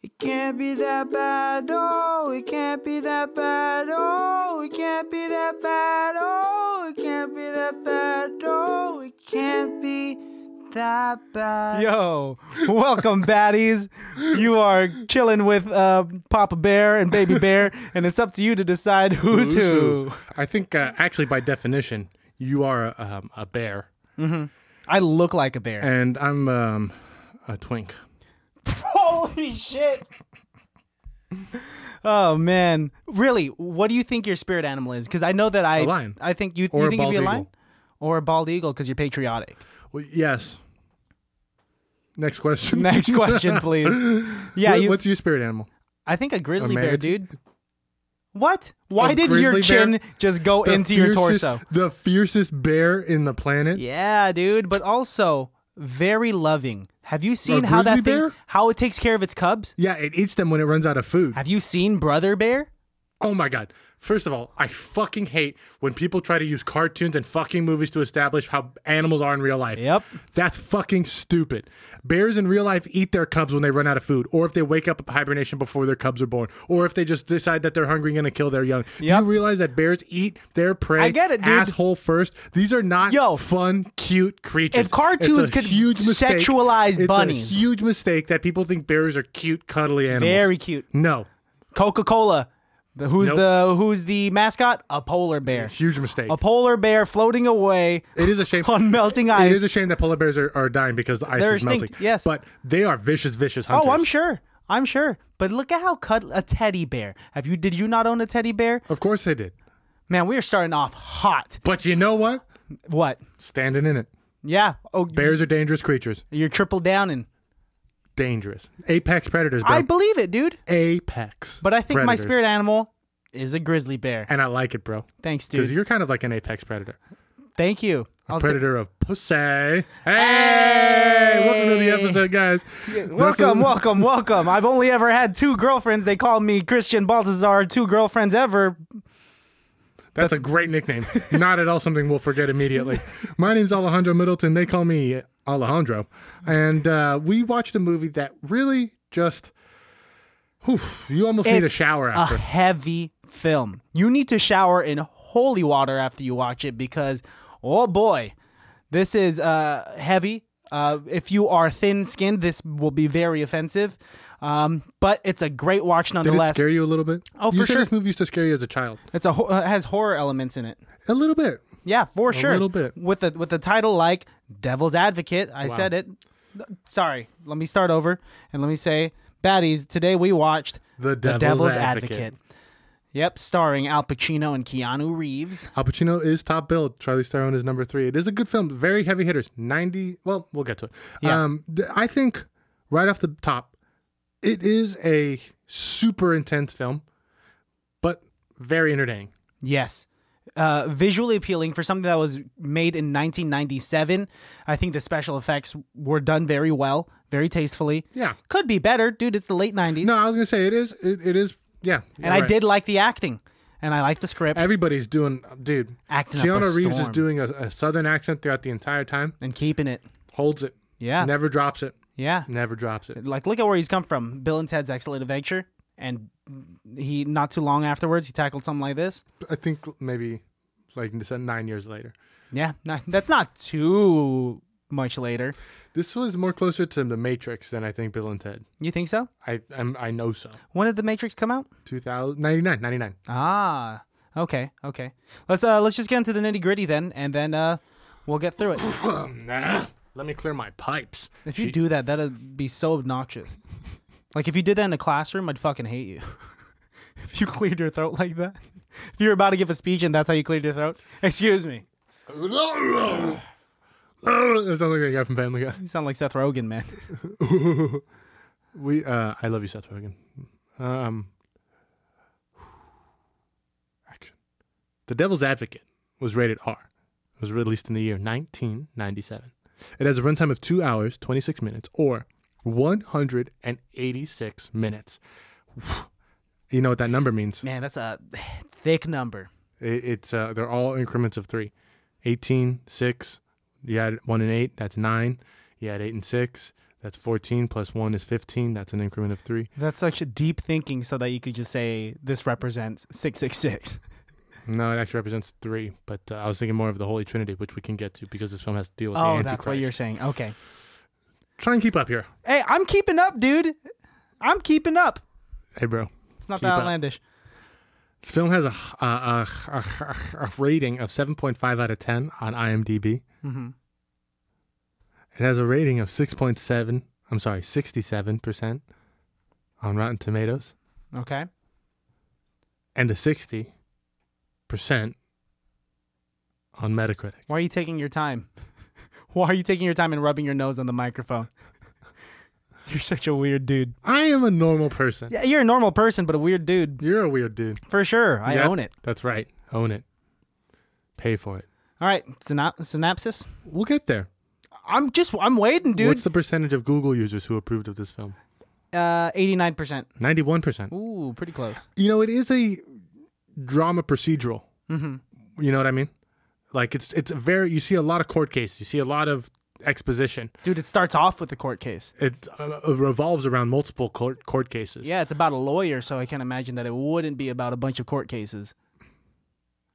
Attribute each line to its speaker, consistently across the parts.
Speaker 1: It can't be that bad, oh, it can't be that bad, oh, it can't be that bad, oh, it can't be that bad, oh, it can't be that bad. Yo, welcome, baddies. You are chilling with uh, Papa Bear and Baby Bear, and it's up to you to decide who's,
Speaker 2: Who's
Speaker 1: who.
Speaker 2: I think, uh, actually, by definition, you are a, um, a bear,
Speaker 1: I look like a bear.
Speaker 2: and I'm um, a twink.
Speaker 1: Holy shit. Oh man, really? What do you think your spirit animal is? Because I know that I,
Speaker 2: A lion.
Speaker 1: I think you,
Speaker 2: Or
Speaker 1: you
Speaker 2: a
Speaker 1: think you'd be a lion
Speaker 2: eagle.
Speaker 1: or a bald eagle because you're patriotic.
Speaker 2: Well, yes. Next question.
Speaker 1: Next question, please. Yeah,
Speaker 2: What-
Speaker 1: you,
Speaker 2: what's your spirit animal?
Speaker 1: I think a grizzly bear,
Speaker 2: manatee?
Speaker 1: dude. What? Why
Speaker 2: A
Speaker 1: did your
Speaker 2: grizzly
Speaker 1: chin
Speaker 2: bear?
Speaker 1: just go
Speaker 2: The
Speaker 1: into your
Speaker 2: fiercest-
Speaker 1: torso?
Speaker 2: The fiercest bear in the planet.
Speaker 1: Yeah, dude, but also very loving. Have you seen how that
Speaker 2: grizzly
Speaker 1: thing, how it takes care of its cubs?
Speaker 2: Yeah, it eats them when it runs out of food.
Speaker 1: Have you seen Brother Bear?
Speaker 2: Oh my god. First of all, I fucking hate when people try to use cartoons and fucking movies to establish how animals are in real life.
Speaker 1: Yep.
Speaker 2: That's fucking stupid. Bears in real life eat their cubs when they run out of food, or if they wake up hibernation before their cubs are born, or if they just decide that they're hungry and gonna kill their young.
Speaker 1: Yep.
Speaker 2: Do you realize that bears eat their prey
Speaker 1: I get it, dude.
Speaker 2: asshole first? These are not
Speaker 1: Yo.
Speaker 2: fun, cute creatures.
Speaker 1: If cartoons
Speaker 2: It's a
Speaker 1: could
Speaker 2: huge mistake.
Speaker 1: sexualize
Speaker 2: it's
Speaker 1: bunnies.
Speaker 2: a huge mistake that people think bears are cute, cuddly animals.
Speaker 1: Very cute.
Speaker 2: No.
Speaker 1: Coca Cola. The, who's
Speaker 2: Nope.
Speaker 1: the who's the mascot? A polar bear.
Speaker 2: Huge mistake.
Speaker 1: A polar bear floating away
Speaker 2: It is a shame.
Speaker 1: on melting ice.
Speaker 2: It is a shame that polar bears are, are dying because the ice
Speaker 1: They're
Speaker 2: is melting.
Speaker 1: yes.
Speaker 2: But they are vicious, vicious hunters.
Speaker 1: oh, I'm sure. I'm sure. But look at how cut a teddy bear. Have you? Did you not own a teddy bear?
Speaker 2: Of course they did.
Speaker 1: Man, we are starting off hot.
Speaker 2: But you know what?
Speaker 1: What?
Speaker 2: Standing in it.
Speaker 1: Yeah. Oh,
Speaker 2: Bears are dangerous creatures.
Speaker 1: you're triple down and
Speaker 2: Dangerous. Apex predators, bro.
Speaker 1: I believe it, dude.
Speaker 2: Apex.
Speaker 1: But I think my
Speaker 2: predators.
Speaker 1: spirit animal is a grizzly bear.
Speaker 2: And I like it, bro.
Speaker 1: Thanks,
Speaker 2: Because
Speaker 1: dude.
Speaker 2: you're kind of like an apex predator.
Speaker 1: Thank you. I'll ta-
Speaker 2: predator of pussy. Hey! Welcome to the episode, guys.
Speaker 1: welcome, welcome, welcome. I've only ever had two girlfriends. They call me Christian Baltazar. Two girlfriends ever.
Speaker 2: That's a great nickname. Not at all something we'll forget immediately. My name's Alejandro Middleton. They call me Alejandro. And uh, we watched a movie that really just. Whew, you almost need a
Speaker 1: It's
Speaker 2: shower
Speaker 1: A
Speaker 2: after.
Speaker 1: heavy film. You need to shower in holy water after you watch it because, oh boy, this is uh, heavy. Uh, if you are thin skinned, this will be very offensive. Um, but it's a great watch
Speaker 2: Did it
Speaker 1: nonetheless.
Speaker 2: scare you a little bit?
Speaker 1: Oh,
Speaker 2: you
Speaker 1: for sure.
Speaker 2: this movie used to scare you as a child.
Speaker 1: It's a ho- uh, it has horror elements in it.
Speaker 2: A little bit.
Speaker 1: Yeah, for sure.
Speaker 2: A little bit.
Speaker 1: with the with the title like Devil's Advocate. I said it. Sorry, let me start over and let me say, baddies. Today we watched
Speaker 2: The Devil's Advocate.
Speaker 1: Yep, starring Al Pacino and Keanu Reeves.
Speaker 2: Al Pacino is top billed. Charlize Theron is number three. It is a good film. Very heavy hitters. 90. Well, we'll get to it.
Speaker 1: Yeah.
Speaker 2: Um, I think right off the top, it is a super intense film, but very entertaining.
Speaker 1: Yes. Uh, visually appealing for something that was made in 1997. I think the special effects were done very well, very tastefully.
Speaker 2: Yeah.
Speaker 1: Could be better, dude. It's the late 90s.
Speaker 2: No, I was gonna say it is. It, it is. Yeah.
Speaker 1: and I
Speaker 2: right.
Speaker 1: did like the acting, and I like the script.
Speaker 2: Everybody's doing, dude.
Speaker 1: Acting
Speaker 2: Keanu Reeves is doing a, a southern accent throughout the entire time.
Speaker 1: and keeping it.
Speaker 2: Holds it.
Speaker 1: Yeah.
Speaker 2: Never drops it.
Speaker 1: Yeah.
Speaker 2: Never drops it.
Speaker 1: Like, look at where he's come from. Bill and Ted's Excellent Adventure. And he, not too long afterwards, he tackled something like this.
Speaker 2: I think maybe like nine years later.
Speaker 1: Yeah. Not, that's not too much later.
Speaker 2: This was more closer to The Matrix than I think Bill and Ted.
Speaker 1: You think so?
Speaker 2: I I'm, I know so.
Speaker 1: When did The Matrix come out?
Speaker 2: 2000, 99, 99.
Speaker 1: Ah. Okay. Okay. Let's uh let's just get into the nitty gritty then, and then uh we'll get through it.
Speaker 2: Let me clear my pipes.
Speaker 1: If you do that, that'd be so obnoxious. Like if you did that in a classroom, I'd fucking hate you. if you cleared your throat like that. If you were about to give a speech and that's how you cleared your throat. Excuse me.
Speaker 2: that sounds like a guy from Family Guy.
Speaker 1: You sound like Seth Rogen, man.
Speaker 2: We uh I love you, Seth Rogen. Um action. The Devil's Advocate was rated R. It was released in the year 1997. It has a runtime of 2 hours, 26 minutes, or 186 minutes. You know what that number means?
Speaker 1: Man, that's a thick number.
Speaker 2: It, it's uh, they're all increments of three. 18, 6, you had 1 and 8, that's 9. You had 8 and 6, That's 14 plus 1 is 15. That's an increment of 3.
Speaker 1: That's such a deep thinking so that you could just say this represents 666.
Speaker 2: No, it actually represents 3. But uh, I was thinking more of the Holy Trinity, which we can get to because this film has to deal with the
Speaker 1: Oh,
Speaker 2: Antichrist.
Speaker 1: that's what you're saying. Okay.
Speaker 2: Try and keep up here.
Speaker 1: Hey, I'm keeping up, dude. I'm keeping up.
Speaker 2: Hey, bro.
Speaker 1: It's not
Speaker 2: Keep
Speaker 1: that
Speaker 2: up.
Speaker 1: outlandish.
Speaker 2: This film has a, a, a, a, a rating of 7.5 out of 10 on IMDb.
Speaker 1: Mm-hmm.
Speaker 2: It has a rating of 6.7, I'm sorry, 67% on Rotten Tomatoes
Speaker 1: Okay.
Speaker 2: and a 60% on Metacritic.
Speaker 1: Why are you taking your time? Why are you taking your time and rubbing your nose on the microphone? You're such a weird dude.
Speaker 2: I am a normal person.
Speaker 1: Yeah, you're a normal person, but a weird dude.
Speaker 2: You're a weird dude.
Speaker 1: For sure. I
Speaker 2: Yeah.
Speaker 1: own it.
Speaker 2: That's right. Own it. Pay for it.
Speaker 1: All right. Synop- synopsis.
Speaker 2: We'll get there.
Speaker 1: I'm just, I'm waiting, dude.
Speaker 2: What's the percentage of Google users who approved of this film?
Speaker 1: uh, 89%.
Speaker 2: 91%.
Speaker 1: Ooh, pretty close.
Speaker 2: You know, it is a drama procedural.
Speaker 1: Mm-hmm.
Speaker 2: You know what I mean? Like it's it's a very you see a lot of court cases. You see a lot of exposition.
Speaker 1: Dude, it starts off with the court case.
Speaker 2: It uh, revolves around multiple court court cases.
Speaker 1: Yeah, it's about a lawyer, so I can't imagine that it wouldn't be about a bunch of court cases.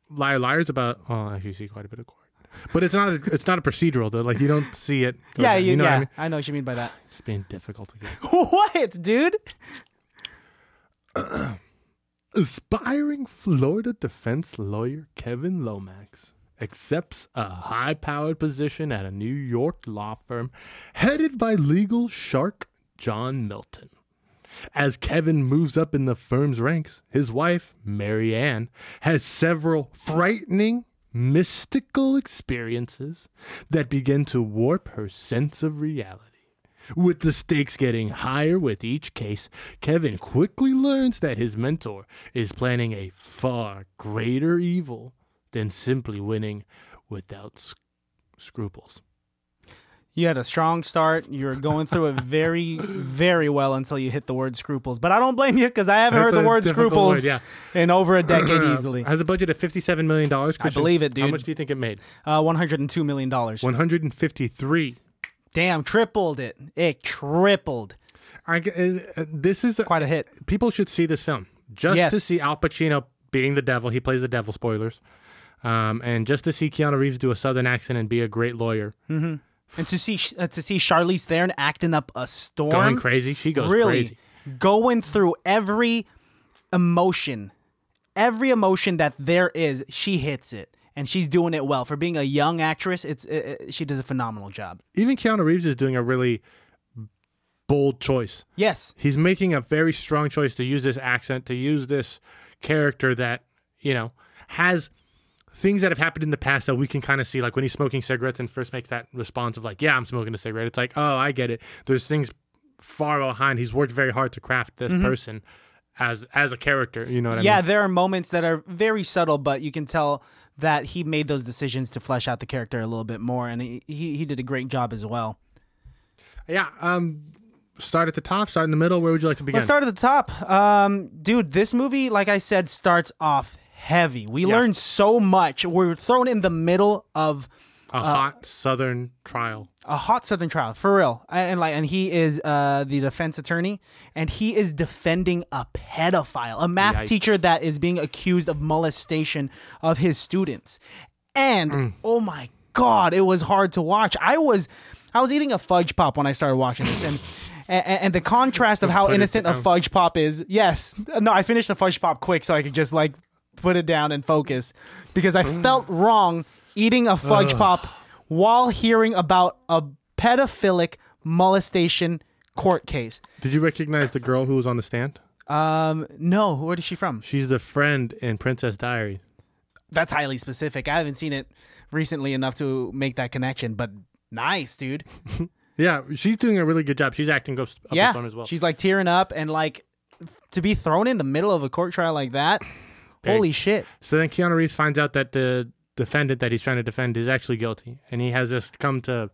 Speaker 2: Liar Liar's about oh, you see quite a bit of court. But it's not a, it's not a procedural though. Like you don't see it.
Speaker 1: yeah, you,
Speaker 2: you know
Speaker 1: yeah.
Speaker 2: what I mean?
Speaker 1: I know what you mean by that.
Speaker 2: It's being difficult to get.
Speaker 1: what, dude?
Speaker 2: Aspiring Florida defense lawyer Kevin Lomax accepts a high powered position at a New York law firm headed by legal shark John Milton. As Kevin moves up in the firm's ranks, his wife, Mary Ann, has several frightening, mystical experiences that begin to warp her sense of reality. With the stakes getting higher with each case, Kevin quickly learns that his mentor is planning a far greater evil than simply winning without sc- scruples.
Speaker 1: You had a strong start. You were going through it very, very well until you hit the word scruples. But I don't blame you because I haven't
Speaker 2: That's
Speaker 1: heard the word scruples
Speaker 2: word, yeah.
Speaker 1: in over a decade easily.
Speaker 2: Has a budget of $57 million. Christian,
Speaker 1: believe it, dude.
Speaker 2: How much do you think it made?
Speaker 1: Uh, $102 million.
Speaker 2: 153
Speaker 1: Damn, tripled it. It tripled.
Speaker 2: I, g- uh, this is
Speaker 1: Quite a hit.
Speaker 2: people should see this film just
Speaker 1: Yes.
Speaker 2: to see Al Pacino being the devil. He plays the devil. Spoilers, um, and just to see Keanu Reeves do a southern accent and be a great lawyer,
Speaker 1: And to see uh, to see Charlize Theron acting up a storm.
Speaker 2: going crazy. She goes
Speaker 1: really
Speaker 2: crazy.
Speaker 1: going through every emotion every emotion that there is she hits it and she's doing it well for being a young actress it's it, it- she does a phenomenal job
Speaker 2: Even Keanu Reeves is doing a really bold choice.
Speaker 1: yes
Speaker 2: He's making a very strong choice to use this accent, to use this character that you know has things that have happened in the past that we can kind of see. Like when he's smoking cigarettes and first makes that response of like, "Yeah, I'm smoking a cigarette." It's like, "Oh, I get it." There's things far behind. He's worked very hard to craft this person as as a character. You know what I
Speaker 1: Mm-hmm. yeah there are moments that are very subtle but you can tell that he made those decisions to flesh out the character a little bit more and he, he, he did a great job as well
Speaker 2: Yeah. Um, start at the top. Start in the middle. Where would you like to begin?
Speaker 1: Let's start at the top. Um, dude, this movie, like I said, starts off heavy. We
Speaker 2: Yeah.
Speaker 1: learn so much. We're thrown in the middle of
Speaker 2: a hot Southern trial.
Speaker 1: a hot southern trial for real and, and like and he is uh the defense attorney and he is defending a pedophile a math
Speaker 2: Yikes.
Speaker 1: teacher that is being accused of molestation of his students and
Speaker 2: Mm.
Speaker 1: oh my god it was hard to watch i was i was eating a fudge pop when i started watching this and and, and the contrast of how innocent a fudge pop is yes no i finished the fudge pop quick so i could just like put it down and focus because i
Speaker 2: Mm.
Speaker 1: felt wrong eating a fudge pop while hearing about a pedophilic molestation court case.
Speaker 2: Did you recognize the girl who was on the stand?
Speaker 1: Um, no, where is she from?
Speaker 2: She's the friend in Princess Diaries.
Speaker 1: That's highly specific. I haven't seen it recently enough to make that connection, but nice, dude.
Speaker 2: Yeah, she's doing a really good job. She's acting up, a
Speaker 1: yeah,
Speaker 2: storm as well.
Speaker 1: she's like tearing up and like to be thrown in the middle of a court trial like that.
Speaker 2: Big.
Speaker 1: Holy shit!
Speaker 2: So then Keanu Reeves finds out that the defendant that he's trying to defend is actually guilty, and he has just come to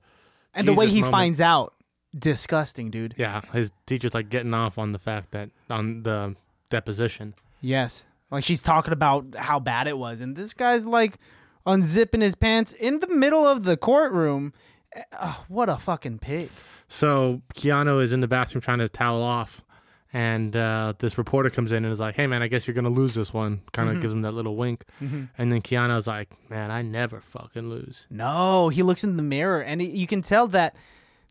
Speaker 1: And the way he
Speaker 2: moment.
Speaker 1: finds out, disgusting, dude.
Speaker 2: yeah, his teacher's like getting off on the fact that on the deposition.
Speaker 1: Yes. Like she's talking about how bad it was. And this guy's like unzipping his pants in the middle of the courtroom. Eh, oh, what a fucking pig.
Speaker 2: So Keanu is in the bathroom trying to towel off, and uh, this reporter comes in and is like, "Hey man, I guess you're gonna lose this one." Kind of gives him that little wink, and then Keanu's like, "Man, I never fucking lose."
Speaker 1: No, he looks in the mirror and you can tell that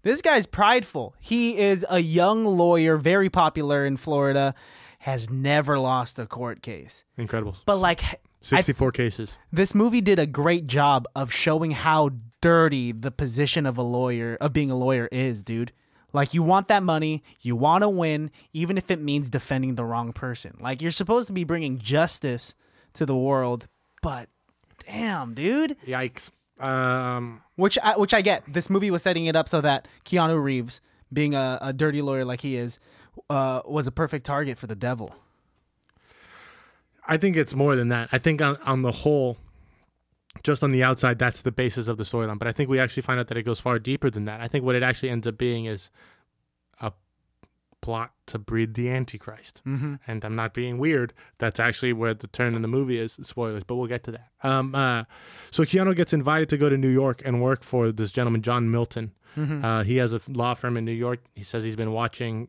Speaker 1: this guy's prideful. He is a young lawyer, very popular in Florida, has never lost a court case.
Speaker 2: Incredible.
Speaker 1: But like I,
Speaker 2: 64 cases.
Speaker 1: this movie did a great job of showing how dirty the position of a lawyer of being a lawyer is, dude. Like you want that money, you want to win even if it means defending the wrong person. Like you're supposed to be bringing justice to the world, but damn, dude.
Speaker 2: Yikes. Um,
Speaker 1: Which I, which I get. This movie was setting it up so that Keanu Reeves, being a, a dirty lawyer like he is, uh, was a perfect target for the devil.
Speaker 2: I think it's more than that. I think on, on the whole, just on the outside, that's the basis of the storyline. But I think we actually find out that it goes far deeper than that. I think what it actually ends up being is a plot to breed the Antichrist. Mm-hmm. And I'm not being weird. That's actually where the turn in the movie is. Spoilers, but we'll get to that. Um, uh, so Keanu gets invited to go to New York and work for this gentleman, John Milton. Uh, he has a law firm in New York. He says he's been watching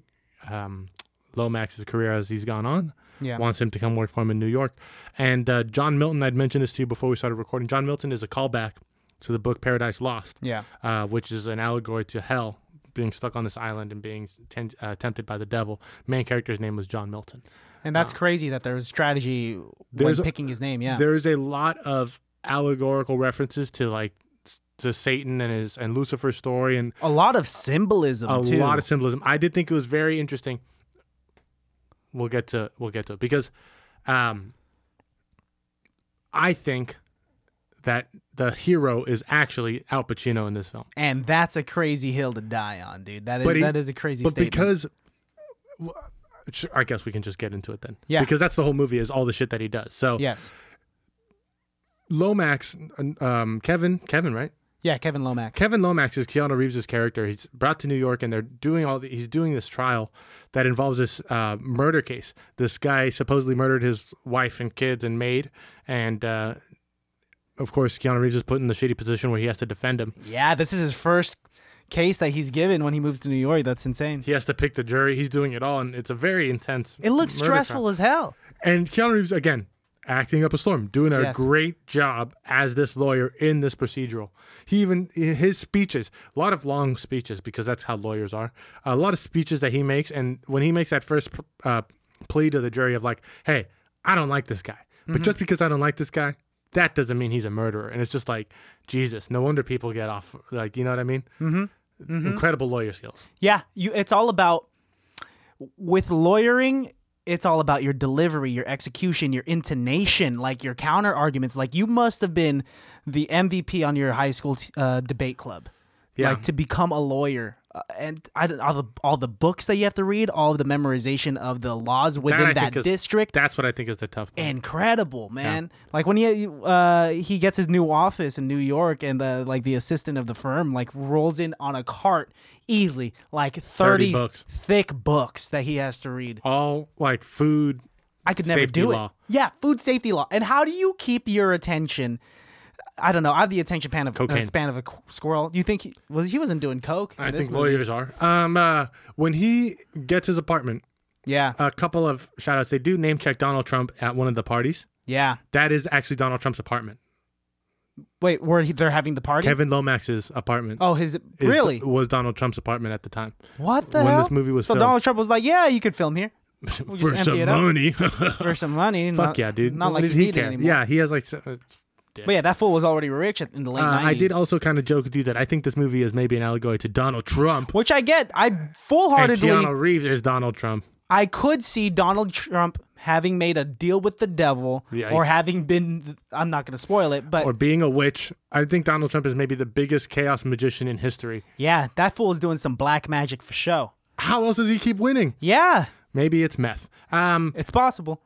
Speaker 2: um, Lomax's career as he's gone on
Speaker 1: Yeah.
Speaker 2: wants him to come work for him in New York. And uh, John Milton, I'd mentioned this to you before we started recording. John Milton is a callback to the book Paradise Lost,
Speaker 1: Yeah.
Speaker 2: uh, which is an allegory to hell, being stuck on this island and being ten- uh, tempted by the devil. Main character's name was John Milton.
Speaker 1: And that's crazy that there was strategy when
Speaker 2: There's a-
Speaker 1: picking his name. Yeah.
Speaker 2: There's a lot of allegorical references to like to Satan and his and Lucifer's story and
Speaker 1: a lot of symbolism
Speaker 2: a
Speaker 1: too.
Speaker 2: lot of symbolism. I did think it was very interesting. We'll get to we'll get to it because um, I think that the hero is actually Al Pacino in this film,
Speaker 1: and that's a crazy hill to die on, dude. That is
Speaker 2: he,
Speaker 1: that is a crazy
Speaker 2: but
Speaker 1: statement.
Speaker 2: because I guess we can just get into it then.
Speaker 1: Yeah.
Speaker 2: because that's the whole movie is all the shit that he does. So
Speaker 1: yes.
Speaker 2: Lomax, um, Kevin, Kevin, right?
Speaker 1: Yeah, Kevin Lomax.
Speaker 2: Kevin Lomax is Keanu Reeves' character. He's brought to New York, and they're doing all. The, he's doing this trial that involves this uh, murder case. This guy supposedly murdered his wife and kids and maid, and uh, of course, Keanu Reeves is put in the shitty position where he has to defend him.
Speaker 1: yeah, this is his first case that he's given when he moves to New York. That's insane.
Speaker 2: He has to pick the jury. He's doing it all, and it's a very intense.
Speaker 1: It looks stressful
Speaker 2: trial.
Speaker 1: as hell.
Speaker 2: And Keanu Reeves again acting up a storm, doing a
Speaker 1: Yes.
Speaker 2: great job as this lawyer in this procedural. He even his speeches, a lot of long speeches because that's how lawyers are. A lot of speeches that he makes, and when he makes that first uh, plea to the jury of like, "Hey, I don't like this guy," but just because I don't like this guy, that doesn't mean he's a murderer. And it's just like, Jesus, no wonder people get off. Like, you know what I mean? Mm-hmm. Incredible lawyer skills.
Speaker 1: Yeah, you. It's all about with lawyering. It's all about your delivery, your execution, your intonation, like your counter arguments. Like you must have been the MVP on your high school t- uh, debate club.
Speaker 2: Yeah.
Speaker 1: Like to become a lawyer, uh, and I, all the all the books that you have to read, all of the memorization of the laws within
Speaker 2: that,
Speaker 1: that
Speaker 2: is-
Speaker 1: district.
Speaker 2: That's what I think is the tough. part.
Speaker 1: Incredible, man! Like when he uh, he gets his new office in New York, and uh, like the assistant of the firm like rolls in on a cart easily, like 30,
Speaker 2: 30 books.
Speaker 1: thick books that he has to read.
Speaker 2: all like food.
Speaker 1: I could never do
Speaker 2: law.
Speaker 1: it. Yeah, food safety law. And how do you keep your attention? I don't know. I have the attention span of uh, span of a squirrel. You think he, well, he wasn't doing coke? in
Speaker 2: I
Speaker 1: this
Speaker 2: think
Speaker 1: movie.
Speaker 2: lawyers are. Um, uh, when he gets his apartment,
Speaker 1: Yeah,
Speaker 2: a couple of shout outs. They do name check Donald Trump at one of the parties.
Speaker 1: yeah.
Speaker 2: That is actually Donald Trump's apartment.
Speaker 1: Wait, where he, they're having the party?
Speaker 2: Kevin Lomax's apartment.
Speaker 1: oh, his
Speaker 2: is-
Speaker 1: really?
Speaker 2: was Donald Trump's apartment at the time.
Speaker 1: What the
Speaker 2: when
Speaker 1: hell?
Speaker 2: this movie was
Speaker 1: so
Speaker 2: filmed.
Speaker 1: Donald Trump was like, "Yeah, you could film here
Speaker 2: For
Speaker 1: empty
Speaker 2: some
Speaker 1: it up.
Speaker 2: money.
Speaker 1: for some money."
Speaker 2: Fuck yeah, dude.
Speaker 1: Not
Speaker 2: What
Speaker 1: like
Speaker 2: did
Speaker 1: he needed
Speaker 2: care?
Speaker 1: anymore.
Speaker 2: Yeah, he has like. uh,
Speaker 1: but yeah, that fool was already rich in the late
Speaker 2: Uh,
Speaker 1: 90s.
Speaker 2: I did also kind of joke with you that I think this movie is maybe an allegory to Donald Trump.
Speaker 1: which I get. I
Speaker 2: And
Speaker 1: full-heartedly,
Speaker 2: Keanu Reeves is Donald Trump.
Speaker 1: I could see Donald Trump having made a deal with the devil,
Speaker 2: Yikes.
Speaker 1: or having been. I'm not going to spoil it, but
Speaker 2: Or being a witch. I think Donald Trump is maybe the biggest chaos magician in history.
Speaker 1: yeah, that fool is doing some black magic for show.
Speaker 2: How else does he keep winning?
Speaker 1: Yeah,
Speaker 2: Maybe it's meth. Um,
Speaker 1: it's possible.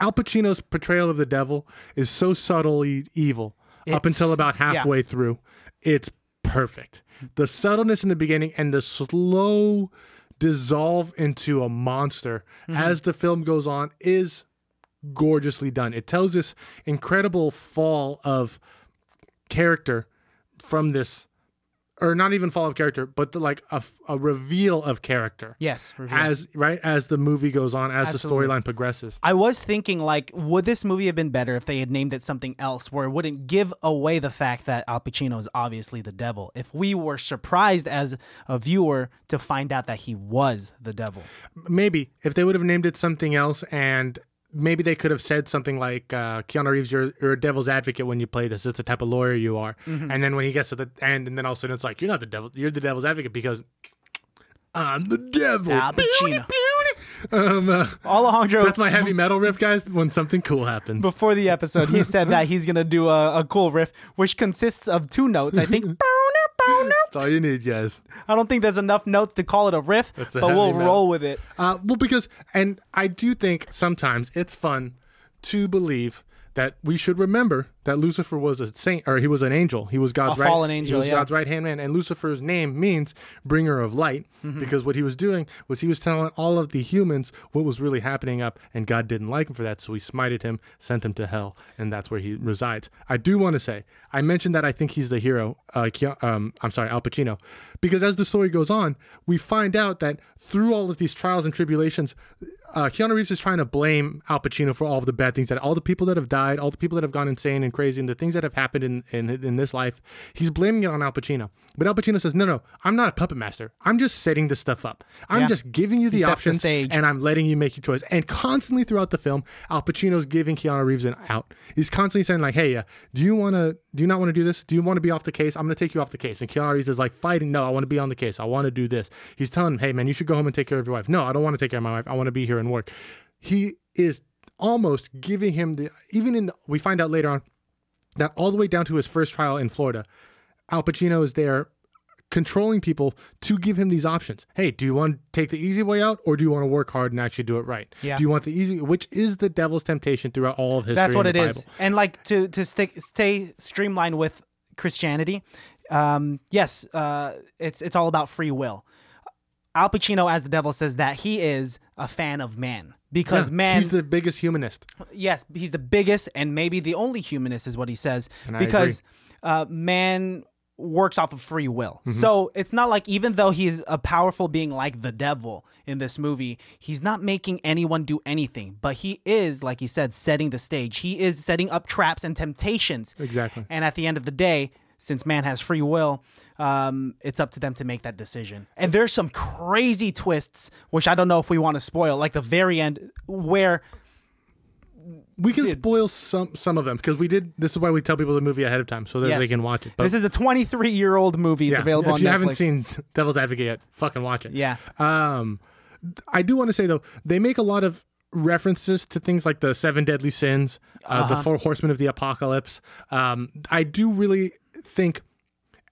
Speaker 2: Al Pacino's portrayal of the devil is so subtly evil up until about
Speaker 1: yeah.
Speaker 2: halfway through. It's perfect. The subtleness in the beginning and the slow dissolve into a monster
Speaker 1: Mm-hmm.
Speaker 2: as the film goes on is gorgeously done. It tells this incredible fall of character from this or not even fall of character, but the, like a reveal of character
Speaker 1: Yes. reveal.
Speaker 2: as right as the movie goes on, as
Speaker 1: Absolutely.
Speaker 2: the storyline progresses.
Speaker 1: I was thinking, like, would this movie have been better if they had named it something else where it wouldn't give away the fact that Al Pacino is obviously the devil? If we were surprised as a viewer to find out that he was the devil.
Speaker 2: Maybe if they would have named it something else and. Maybe they could have said something like, uh, "Keanu Reeves, you're, you're a devil's advocate when you play this. It's the type of lawyer you are."
Speaker 1: Mm-hmm.
Speaker 2: And then when he gets to the end, and then all of a sudden it's like, "You're not the devil. You're the devil's advocate because I'm the devil."
Speaker 1: Al Pacino.
Speaker 2: um, uh,
Speaker 1: Alejandro,
Speaker 2: that's my heavy metal riff, guys. When something cool happens.
Speaker 1: before the episode, he said that he's going to do a, a cool riff, which consists of two notes. I think.
Speaker 2: That's all you need, guys.
Speaker 1: I don't think there's enough notes to call it a riff,
Speaker 2: a
Speaker 1: but we'll
Speaker 2: metal.
Speaker 1: roll with it.
Speaker 2: Uh, well, because, and I do think sometimes it's fun to believe that we should remember that Lucifer was a saint, or he was an angel. He was God's
Speaker 1: A
Speaker 2: right.
Speaker 1: fallen angel,
Speaker 2: He was
Speaker 1: yeah.
Speaker 2: God's right hand man, and Lucifer's name means bringer of light,
Speaker 1: Mm-hmm.
Speaker 2: because what he was doing was he was telling all of the humans what was really happening up, and God didn't like him for that, so he smited him, sent him to hell, and that's where he resides. I do want to say, I mentioned that I think he's the hero. Uh, um, I'm sorry, Al Pacino, because as the story goes on, we find out that through all of these trials and tribulations, uh, Keanu Reeves is trying to blame Al Pacino for all of the bad things that all the people that have died, all the people that have gone insane and crazy, and the things that have happened in, in in this life. He's blaming it on Al Pacino, but Al Pacino says, "No, no, I'm not a puppet master. I'm just setting this stuff up. I'm
Speaker 1: Yeah.
Speaker 2: just giving you the
Speaker 1: the
Speaker 2: options,
Speaker 1: stage.
Speaker 2: and I'm letting you make your choice." And constantly throughout the film, Al Pacino's giving Keanu Reeves an out. He's constantly saying, "Like, hey, uh, do you want to? Do you not want to do this? Do you want to be off the case? I'm going to take you off the case." And Keanu Reeves is like fighting, "No, I want to be on the case. I want to do this." He's telling him, "Hey, man, you should go home and take care of your wife." No, I don't want to take care of my wife. I want to be here and work. He is almost giving him the even in the, we find out later on that all the way down to his first trial in Florida, Al Pacino is there controlling people to give him these options. Hey, do you want to take the easy way out or do you want to work hard and actually do it right?
Speaker 1: Yeah.
Speaker 2: Do you want the easy which is the devil's temptation throughout all of history?
Speaker 1: That's what it
Speaker 2: the
Speaker 1: is. And like to to stick stay streamlined with Christianity. Um, yes, uh, it's it's all about free will. Al Pacino, as the devil, says that he is a fan of man because
Speaker 2: Yeah,
Speaker 1: man,
Speaker 2: he's the biggest humanist.
Speaker 1: yes, he's the biggest and maybe the only humanist, is what he says,
Speaker 2: And
Speaker 1: because uh, man works off of free will.
Speaker 2: Mm-hmm.
Speaker 1: So it's not like even though he's a powerful being like the devil in this movie, he's not making anyone do anything. But he is, like he said, setting the stage. He is setting up traps and temptations.
Speaker 2: Exactly.
Speaker 1: And at the end of the day, since man has free will, um, it's up to them to make that decision. And there's some crazy twists, which I don't know if we want to spoil, like the very end where
Speaker 2: We can spoil some some of them because we did this is why we tell people the movie ahead of time so that
Speaker 1: Yes.
Speaker 2: they can watch it. But
Speaker 1: this is a 23 year old movie. It's
Speaker 2: yeah,
Speaker 1: available
Speaker 2: if
Speaker 1: on
Speaker 2: you
Speaker 1: Netflix.
Speaker 2: haven't seen Devil's Advocate yet, fucking watch it.
Speaker 1: yeah.
Speaker 2: Um, I do want to say though, they make a lot of references to things like the seven deadly sins, uh, the four horsemen of the apocalypse. Um, I do really think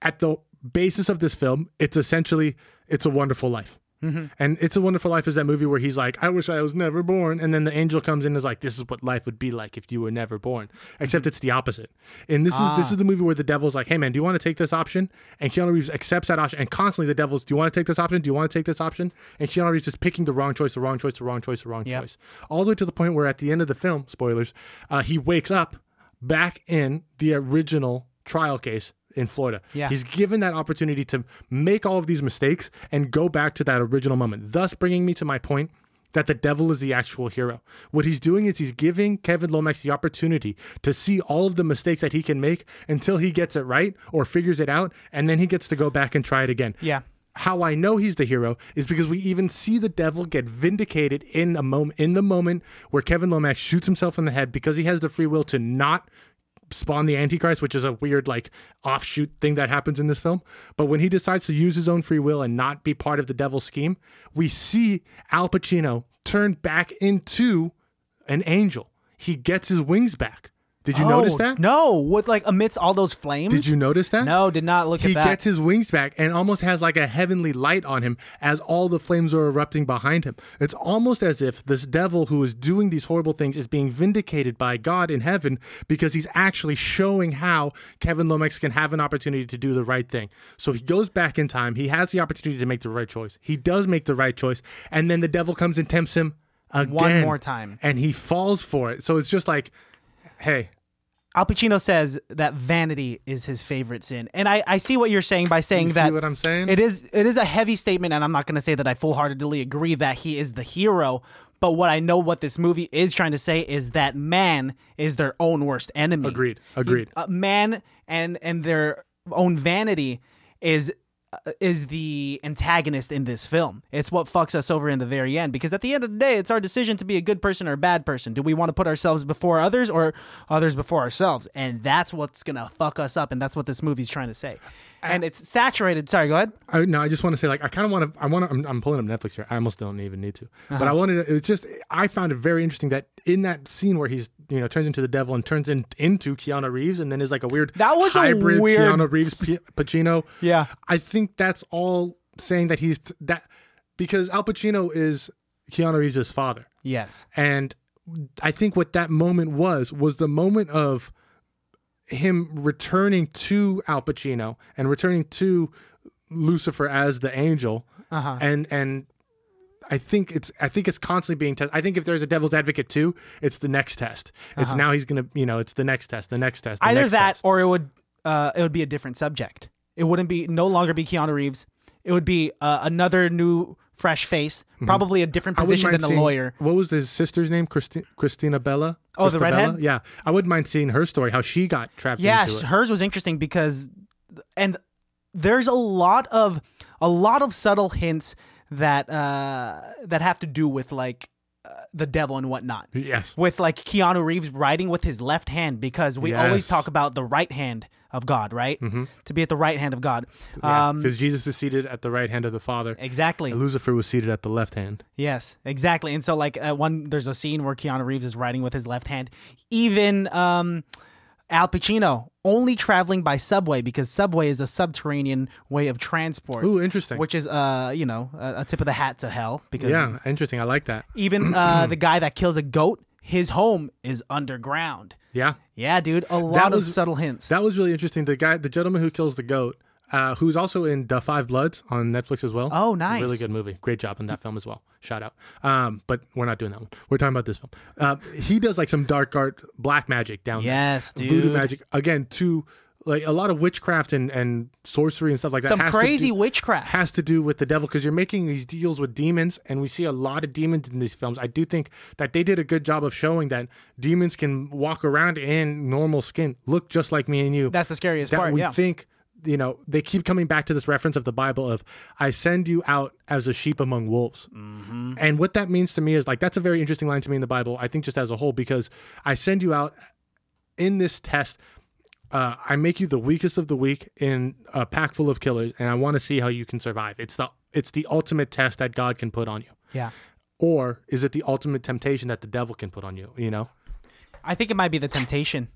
Speaker 2: at the basis of this film, it's essentially it's a wonderful life. Mm-hmm. And It's a Wonderful Life is that movie where he's like, I wish I was never born. And then the angel comes in and is like, this is what life would be like if you were never born. Except mm-hmm. it's the opposite. And this is this is ah. the movie where the devil's like, hey man, do you want to take this option? And Keanu Reeves accepts that option. And constantly the devil's, do you want to take this option? Do you want to take this option? And Keanu Reeves is picking the wrong choice, the wrong choice, the wrong choice, the wrong
Speaker 1: Yep.
Speaker 2: choice. All the way to the point where at the end of the film, spoilers, uh, he wakes up back in the original trial case in Florida.
Speaker 1: Yeah.
Speaker 2: He's given that opportunity to make all of these mistakes and go back to that original moment, thus bringing me to my point that the devil is the actual hero. What he's doing is he's giving Kevin Lomax the opportunity to see all of the mistakes that he can make until he gets it right or figures it out, and then he gets to go back and try it again.
Speaker 1: Yeah.
Speaker 2: How I know he's the hero is because we even see the devil get vindicated in a moment in the moment where Kevin Lomax shoots himself in the head because he has the free will to not spawn the antichrist which is a weird like offshoot thing that happens in this film. But when he decides to use his own free will and not be part of the devil's scheme we see al pacino turn back into an angel. He gets his wings back did you notice
Speaker 1: Oh,
Speaker 2: that
Speaker 1: No, with like amidst all those flames.
Speaker 2: did you notice that
Speaker 1: No, did not look
Speaker 2: he
Speaker 1: at that.
Speaker 2: He gets his wings back and almost has like a heavenly light on him as all the flames are erupting behind him. It's almost as if this devil who is doing these horrible things is being vindicated by God in heaven because he's actually showing how Kevin Lomax can have an opportunity to do the right thing. So he goes back in time. He has the opportunity to make the right choice. He does make the right choice. And then the devil comes and tempts him again.
Speaker 1: One more time.
Speaker 2: And he falls for it. So it's just like, hey,
Speaker 1: Al Pacino says that vanity is his favorite sin, and I, I see what you're saying by saying
Speaker 2: You
Speaker 1: that
Speaker 2: see what I'm saying?
Speaker 1: it is it is a heavy statement, and I'm not going to say that I full heartedly agree that he is the hero. But what I know what this movie is trying to say is that man is their own worst enemy.
Speaker 2: Agreed. Agreed.
Speaker 1: Uh, man and and their own vanity is is the antagonist in this film. It's what fucks us over in the very end because at the end of the day, it's our decision to be a good person or a bad person. Do we want to put ourselves before others or others before ourselves? And that's what's gonna fuck us up, and that's what this movie's trying to say. And it's saturated. Sorry, go ahead.
Speaker 2: I, no, I just want to say, like, I kind of want to. I want to. I'm, I'm pulling up Netflix here. I almost don't even need to,
Speaker 1: Uh-huh.
Speaker 2: but I wanted. To, it's just. I found it very interesting that in that scene where he's, you know, turns into the devil and turns in, into Keanu Reeves, and then is like a weird
Speaker 1: That was a
Speaker 2: hybrid
Speaker 1: weird-
Speaker 2: Keanu Reeves P- Pacino.
Speaker 1: Yeah.
Speaker 2: I think that's all saying that he's that because Al Pacino is Keanu Reeves' father,
Speaker 1: Yes.
Speaker 2: and I think what that moment was was the moment of him returning to Al Pacino and returning to Lucifer as the angel,
Speaker 1: Uh-huh.
Speaker 2: and and I think it's I think it's constantly being tested. I think if there's a devil's advocate too, it's the next test. It's now he's gonna you know it's the next test, the next test, the
Speaker 1: Uh-huh. Either
Speaker 2: next
Speaker 1: that
Speaker 2: test.
Speaker 1: or it would uh, it would be a different subject. It wouldn't be no longer be Keanu Reeves. It would be uh, another new fresh face, probably a different
Speaker 2: Mm-hmm.
Speaker 1: Position than a
Speaker 2: seeing-
Speaker 1: lawyer.
Speaker 2: What was his sister's name? Christi- Christina Bella.
Speaker 1: Oh, the
Speaker 2: Christabella?
Speaker 1: redhead?
Speaker 2: Yeah, I wouldn't mind seeing her story, how she got trapped
Speaker 1: Yeah,
Speaker 2: into it.
Speaker 1: hers was interesting because, and there's a lot of a lot of subtle hints that uh that have to do with like uh, the devil and whatnot.
Speaker 2: Yes.
Speaker 1: With like Keanu Reeves writing with his left hand because we always talk about the right hand of God, right? To be at the right hand of God. Um,
Speaker 2: Because Jesus is seated at the right hand of the Father.
Speaker 1: exactly.
Speaker 2: Lucifer was seated at the left hand.
Speaker 1: Yes, exactly. And so, like, uh, one there's a scene where Keanu Reeves is writing with his left hand. Even um, Al Pacino only traveling by subway because subway is a subterranean way of transport,
Speaker 2: Ooh, interesting.
Speaker 1: which is uh, you know, a, a tip of the hat to hell. Because
Speaker 2: yeah, interesting. I like that.
Speaker 1: even uh, the guy that kills a goat, his home is underground.
Speaker 2: Yeah,
Speaker 1: Yeah, dude, a lot of
Speaker 2: was-
Speaker 1: subtle hints.
Speaker 2: that was really interesting. The guy, the gentleman who kills the goat, uh, who's also in The Five Bloods on Netflix as well.
Speaker 1: Oh, nice.
Speaker 2: Really good movie. Great job in that film as well. Shout out. Um, but we're not doing that one. We're talking about this film. Uh, he does like some dark art, black magic down
Speaker 1: Yes,
Speaker 2: there. Voodoo
Speaker 1: dude.
Speaker 2: magic. Again, to like a lot of witchcraft and, and sorcery and stuff like that.
Speaker 1: Some crazy
Speaker 2: do-
Speaker 1: witchcraft.
Speaker 2: has to do with the devil because you're making these deals with demons and we see a lot of demons in these films i do think that they did a good job of showing that demons can walk around in normal skin look just like me and you
Speaker 1: That's the scariest
Speaker 2: that
Speaker 1: part.
Speaker 2: we
Speaker 1: Yeah.
Speaker 2: think you know they keep coming back to this reference of the bible of i send you out as a sheep among wolves
Speaker 1: Mm-hmm.
Speaker 2: and what that means to me is like that's a very interesting line to me in the bible i think just as a whole because i send you out in this test uh, I make you the weakest of the weak in a pack full of killers, and I want to see how you can survive. It's the it's the ultimate test that God can put on you,
Speaker 1: yeah.
Speaker 2: or is it the ultimate temptation that the devil can put on you? You know,
Speaker 1: I think it might be the temptation.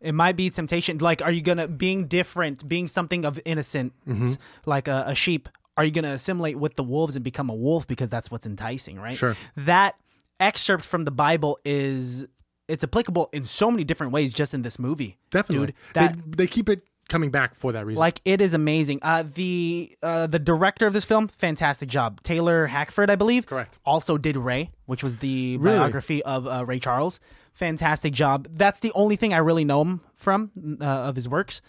Speaker 1: It might be temptation. Like, are you gonna being different, being something of innocence,
Speaker 2: Mm-hmm.
Speaker 1: like a, a sheep? Are you gonna assimilate with the wolves and become a wolf because that's what's enticing, right?
Speaker 2: Sure.
Speaker 1: That excerpt from the Bible is it's applicable in so many different ways just in this movie.
Speaker 2: definitely.
Speaker 1: dude. That
Speaker 2: they, they keep it coming back for that reason.
Speaker 1: like it is amazing. Uh, the uh, the director of this film, fantastic job. Taylor Hackford, I believe.
Speaker 2: Correct.
Speaker 1: Also did Ray, which was the
Speaker 2: Really?
Speaker 1: biography of uh, Ray Charles. Fantastic job. That's the only thing I really know him from uh, of his works,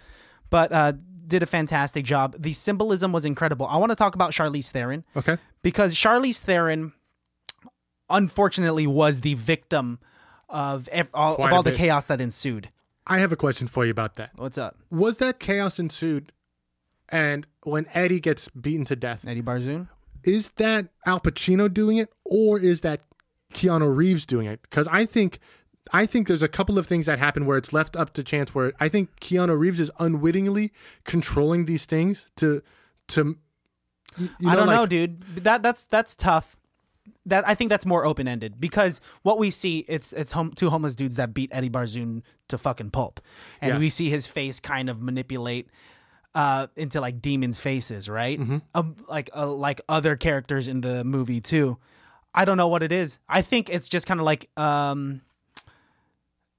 Speaker 1: but uh, did a fantastic job. The symbolism was incredible. I want to talk about Charlize Theron
Speaker 2: okay,
Speaker 1: because Charlize Theron, unfortunately, was the victim of ev- all,
Speaker 2: Quite
Speaker 1: of all the
Speaker 2: bit.
Speaker 1: chaos that ensued.
Speaker 2: I have a question for you about that.
Speaker 1: What's up,
Speaker 2: Was that chaos ensued, and when Eddie gets beaten to death,
Speaker 1: Eddie Barzoon?
Speaker 2: is that Al Pacino doing it, or is that Keanu Reeves doing it? Because I think, I think there's a couple of things that happen where it's left up to chance. Where I think Keanu Reeves is unwittingly controlling these things to, to. you
Speaker 1: I don't know, dude. That that's that's tough. That I think that's more open ended because what we see it's it's home, two homeless dudes that beat Eddie Barzoon to fucking pulp, and
Speaker 2: Yes.
Speaker 1: we see his face kind of manipulate uh, into like demons' faces, right?
Speaker 2: Mm-hmm.
Speaker 1: Um, like uh, like other characters in the movie too. I don't know what it is. I think it's just kind of like um,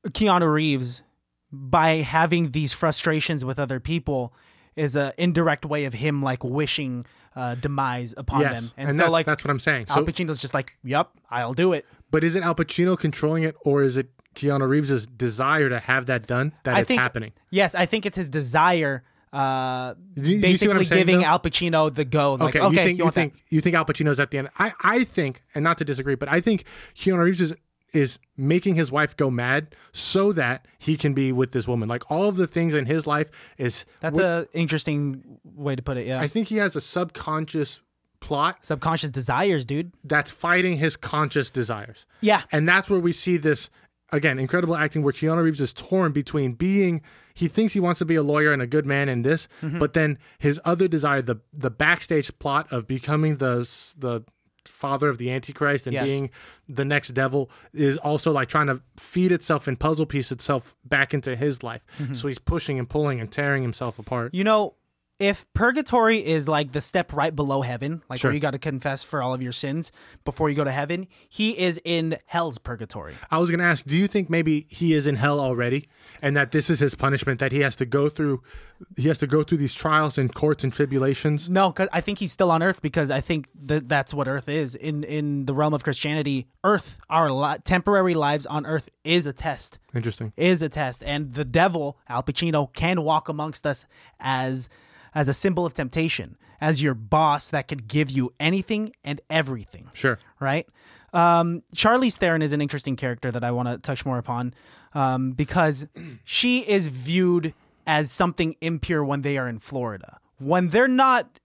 Speaker 1: Keanu Reeves by having these frustrations with other people is a indirect way of him like wishing uh, demise upon
Speaker 2: Yes,
Speaker 1: them.
Speaker 2: and,
Speaker 1: And, so
Speaker 2: that's,
Speaker 1: like
Speaker 2: that's what I'm saying.
Speaker 1: Al
Speaker 2: So,
Speaker 1: Pacino's just like, "Yep, I'll do it."
Speaker 2: but is it Al Pacino controlling it, or is it Keanu Reeves' desire to have that done that
Speaker 1: I
Speaker 2: it's
Speaker 1: think
Speaker 2: happening.
Speaker 1: Yes, I think it's his desire. Uh,
Speaker 2: Do you- you
Speaker 1: basically
Speaker 2: saying,
Speaker 1: giving
Speaker 2: though?
Speaker 1: Al Pacino the go. Like,
Speaker 2: Okay,
Speaker 1: okay,
Speaker 2: you think you,
Speaker 1: that?
Speaker 2: think you think Al Pacino's at the end? I I think, and not to disagree, but I think Keanu Reeves is is making his wife go mad so that he can be with this woman. Like all of the things in his life is.
Speaker 1: That's a interesting way to put it. Yeah,
Speaker 2: I think he has a subconscious plot
Speaker 1: subconscious desires, dude.
Speaker 2: that's fighting his conscious desires.
Speaker 1: Yeah,
Speaker 2: And that's where we see this again, incredible acting where Keanu Reeves is torn between being he thinks he wants to be a lawyer and a good man in this,
Speaker 1: Mm-hmm.
Speaker 2: but then his other desire, the the backstage plot of becoming the the father of the antichrist and
Speaker 1: Yes.
Speaker 2: being the next devil is also like trying to feed itself and puzzle piece itself back into his life.
Speaker 1: Mm-hmm.
Speaker 2: So he's pushing and pulling and tearing himself apart.
Speaker 1: You know, if purgatory is like the step right below heaven, like
Speaker 2: Sure.
Speaker 1: where you got to confess for all of your sins before you go to heaven, he is in hell's purgatory.
Speaker 2: I was going to ask, do you think maybe he is in hell already and that this is his punishment that he has to go through he has to go through these trials and courts and tribulations?
Speaker 1: No, because I think he's still on Earth because I think that that's what Earth is in in the realm of Christianity. Earth, our li- temporary lives on Earth, is a test.
Speaker 2: Interesting.
Speaker 1: Is a test, and the devil, Al Pacino, can walk amongst us as as a symbol of temptation, as your boss that could give you anything and everything.
Speaker 2: Sure.
Speaker 1: right? Um, Charlize Theron is an interesting character that I want to touch more upon um, because she is viewed as something impure when they are in Florida. When they're not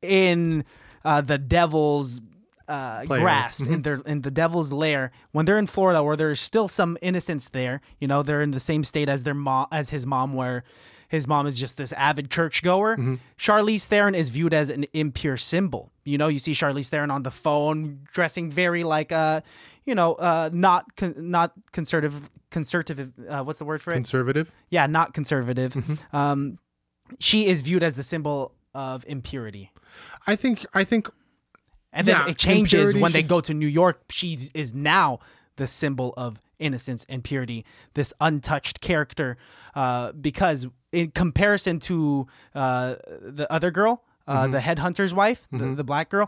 Speaker 1: in uh, the devil's uh, grasp, in their in the devil's lair, when they're in Florida, where there's still some innocence there, you know, they're in the same state as their mom, as his mom, where his mom is just this avid churchgoer. Charlize Theron is viewed as an impure symbol. You know, you see Charlize Theron on the phone, dressing very like uh, you know, uh, not con- not conservative, conservative. Uh, what's the word for it?
Speaker 2: Conservative.
Speaker 1: yeah, not conservative. Um, she is viewed as the symbol of impurity.
Speaker 2: I think I think
Speaker 1: And then
Speaker 2: Yeah,
Speaker 1: it changes when they go to New York. She is now the symbol of innocence and purity, this untouched character. Uh, because in comparison to uh, the other girl, uh,
Speaker 2: Mm-hmm.
Speaker 1: the headhunter's wife, the, the black girl,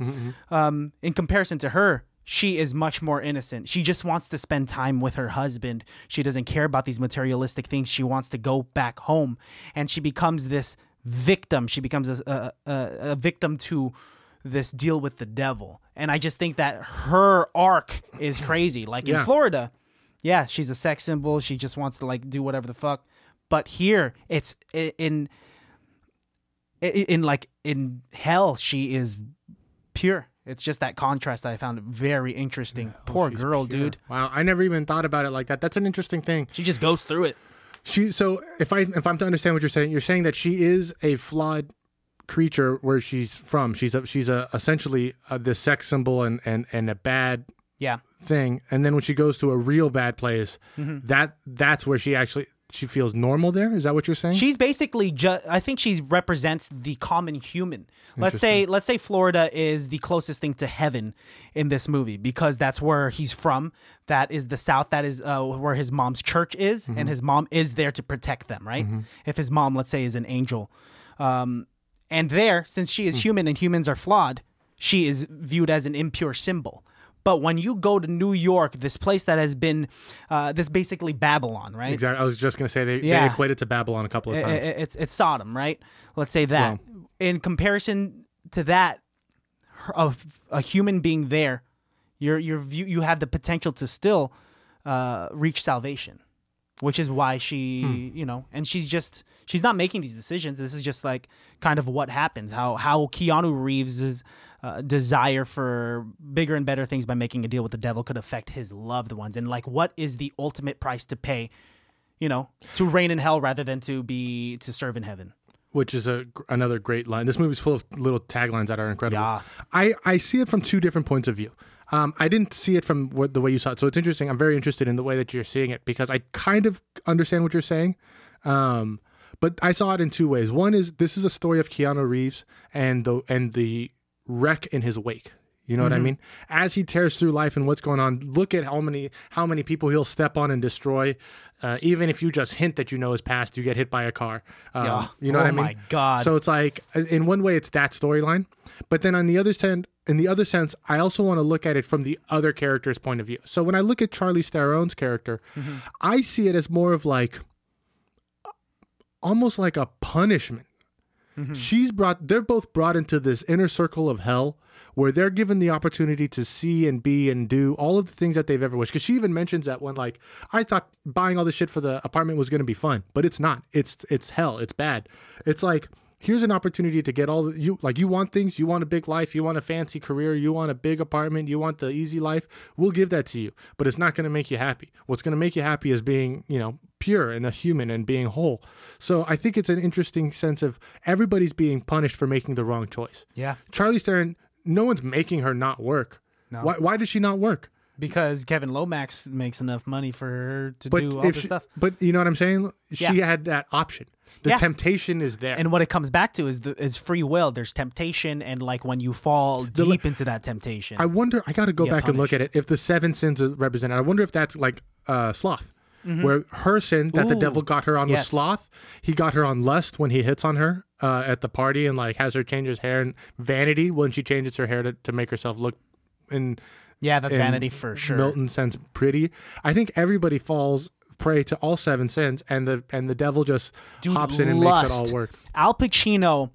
Speaker 1: um, in comparison to her, she is much more innocent. She just wants to spend time with her husband. She doesn't care about these materialistic things. She wants to go back home, and she becomes this victim. She becomes a, a, a, a victim to this deal with the devil. And I just think that her arc is crazy. Like in Florida, yeah, she's a sex symbol. She just wants to like do whatever the fuck. But here, it's in in, in like in hell, she is pure. It's just that contrast that I found very interesting. Poor
Speaker 2: Oh, she's
Speaker 1: girl,
Speaker 2: pure.
Speaker 1: dude.
Speaker 2: Wow, I never even thought about it like that. That's an interesting thing.
Speaker 1: She just goes through it.
Speaker 2: She so if I if I'm to understand what you're saying, you're saying that she is a flawed creature where she's from. She's a she's a essentially uh this sex symbol and and and a bad
Speaker 1: Yeah.
Speaker 2: thing. And then when she goes to a real bad place,
Speaker 1: Mm-hmm.
Speaker 2: that that's where she actually she feels normal. There is that what you're saying?
Speaker 1: She's basically just I think she represents the common human. Let's say let's say Florida is the closest thing to heaven in this movie because that's where he's from. That is the south that is uh, where his mom's church is and his mom is there to protect them, right? If his mom let's say is an angel. Um and there since she is human and humans are flawed, she is viewed as an impure symbol. But when you go to New York, this place that has been, uh, this basically Babylon, right?
Speaker 2: exactly. I was just gonna say they, they equate it to Babylon a couple of times.
Speaker 1: I- it's it's Sodom, right? Let's say that. In comparison to that, of a human being there, you're you're view, you have the potential to still uh, reach salvation, which is why she,
Speaker 2: Hmm.
Speaker 1: you know, and she's just she's not making these decisions. This is just like kind of what happens. How how Keanu Reeves' uh, desire for bigger and better things by making a deal with the devil could affect his loved ones, and like what is the ultimate price to pay you know, to reign in hell rather than to be to serve in heaven.
Speaker 2: which is a another great line. This movie's full of little taglines that are incredible.
Speaker 1: Yeah.
Speaker 2: I I see it from two different points of view. Um, I didn't see it from what, the way you saw it, so it's interesting. I'm very interested in the way that you're seeing it because I kind of understand what you're saying. Um, but I saw it in two ways. One is this is a story of Keanu Reeves and the and the wreck in his wake. You know what I mean? As he tears through life and what's going on, look at how many how many people he'll step on and destroy. Uh, even if you just hint that you know his past, you get hit by a car. Um,
Speaker 1: Yeah.
Speaker 2: You know
Speaker 1: Oh
Speaker 2: what I mean?
Speaker 1: my God.
Speaker 2: So it's like in one way it's that storyline, but then on the other hand, in the other sense, I also want to look at it from the other character's point of view. So when I look at Charlize Theron's character, I see it as more of like almost like a punishment. Mm-hmm. She's brought they're both brought into this inner circle of hell where they're given the opportunity to see and be and do all of the things that they've ever wished. Because she even mentions that when like I thought buying all this shit for the apartment was gonna be fun, but it's not. It's it's hell. It's bad. It's like here's an opportunity to get all you like you want things you want a big life you want a fancy career you want a big apartment you want the easy life we'll give that to you but it's not going to make you happy what's going to make you happy is being you know pure and a human and being whole so i think it's an interesting sense of everybody's being punished for making the wrong choice
Speaker 1: Yeah.
Speaker 2: Charlize Theron no one's making her not work
Speaker 1: No.
Speaker 2: why, why does she not work
Speaker 1: Because Kevin Lomax makes enough money for her to
Speaker 2: but
Speaker 1: do all this
Speaker 2: she-
Speaker 1: stuff.
Speaker 2: but you know what i'm saying she
Speaker 1: Yeah.
Speaker 2: had that option the
Speaker 1: Yeah.
Speaker 2: temptation is there
Speaker 1: And what it comes back to is the is free will. There's temptation, and like when you fall deep into that temptation.
Speaker 2: I wonder. I got to go back and look at it. If the seven sins are represented, I wonder if that's like uh, sloth, where her sin that the
Speaker 1: Mm-hmm.
Speaker 2: Devil got her on was
Speaker 1: yes.
Speaker 2: sloth. He got her on lust when he hits on her uh, at the party and like has her change his hair, and vanity when she changes her hair to, to make herself look in
Speaker 1: yeah, that's
Speaker 2: in
Speaker 1: vanity for sure.
Speaker 2: Milton sense pretty. I think everybody falls prey to all seven sins, and the and the devil just
Speaker 1: Dude,
Speaker 2: hops in and makes it all work.
Speaker 1: Al Pacino,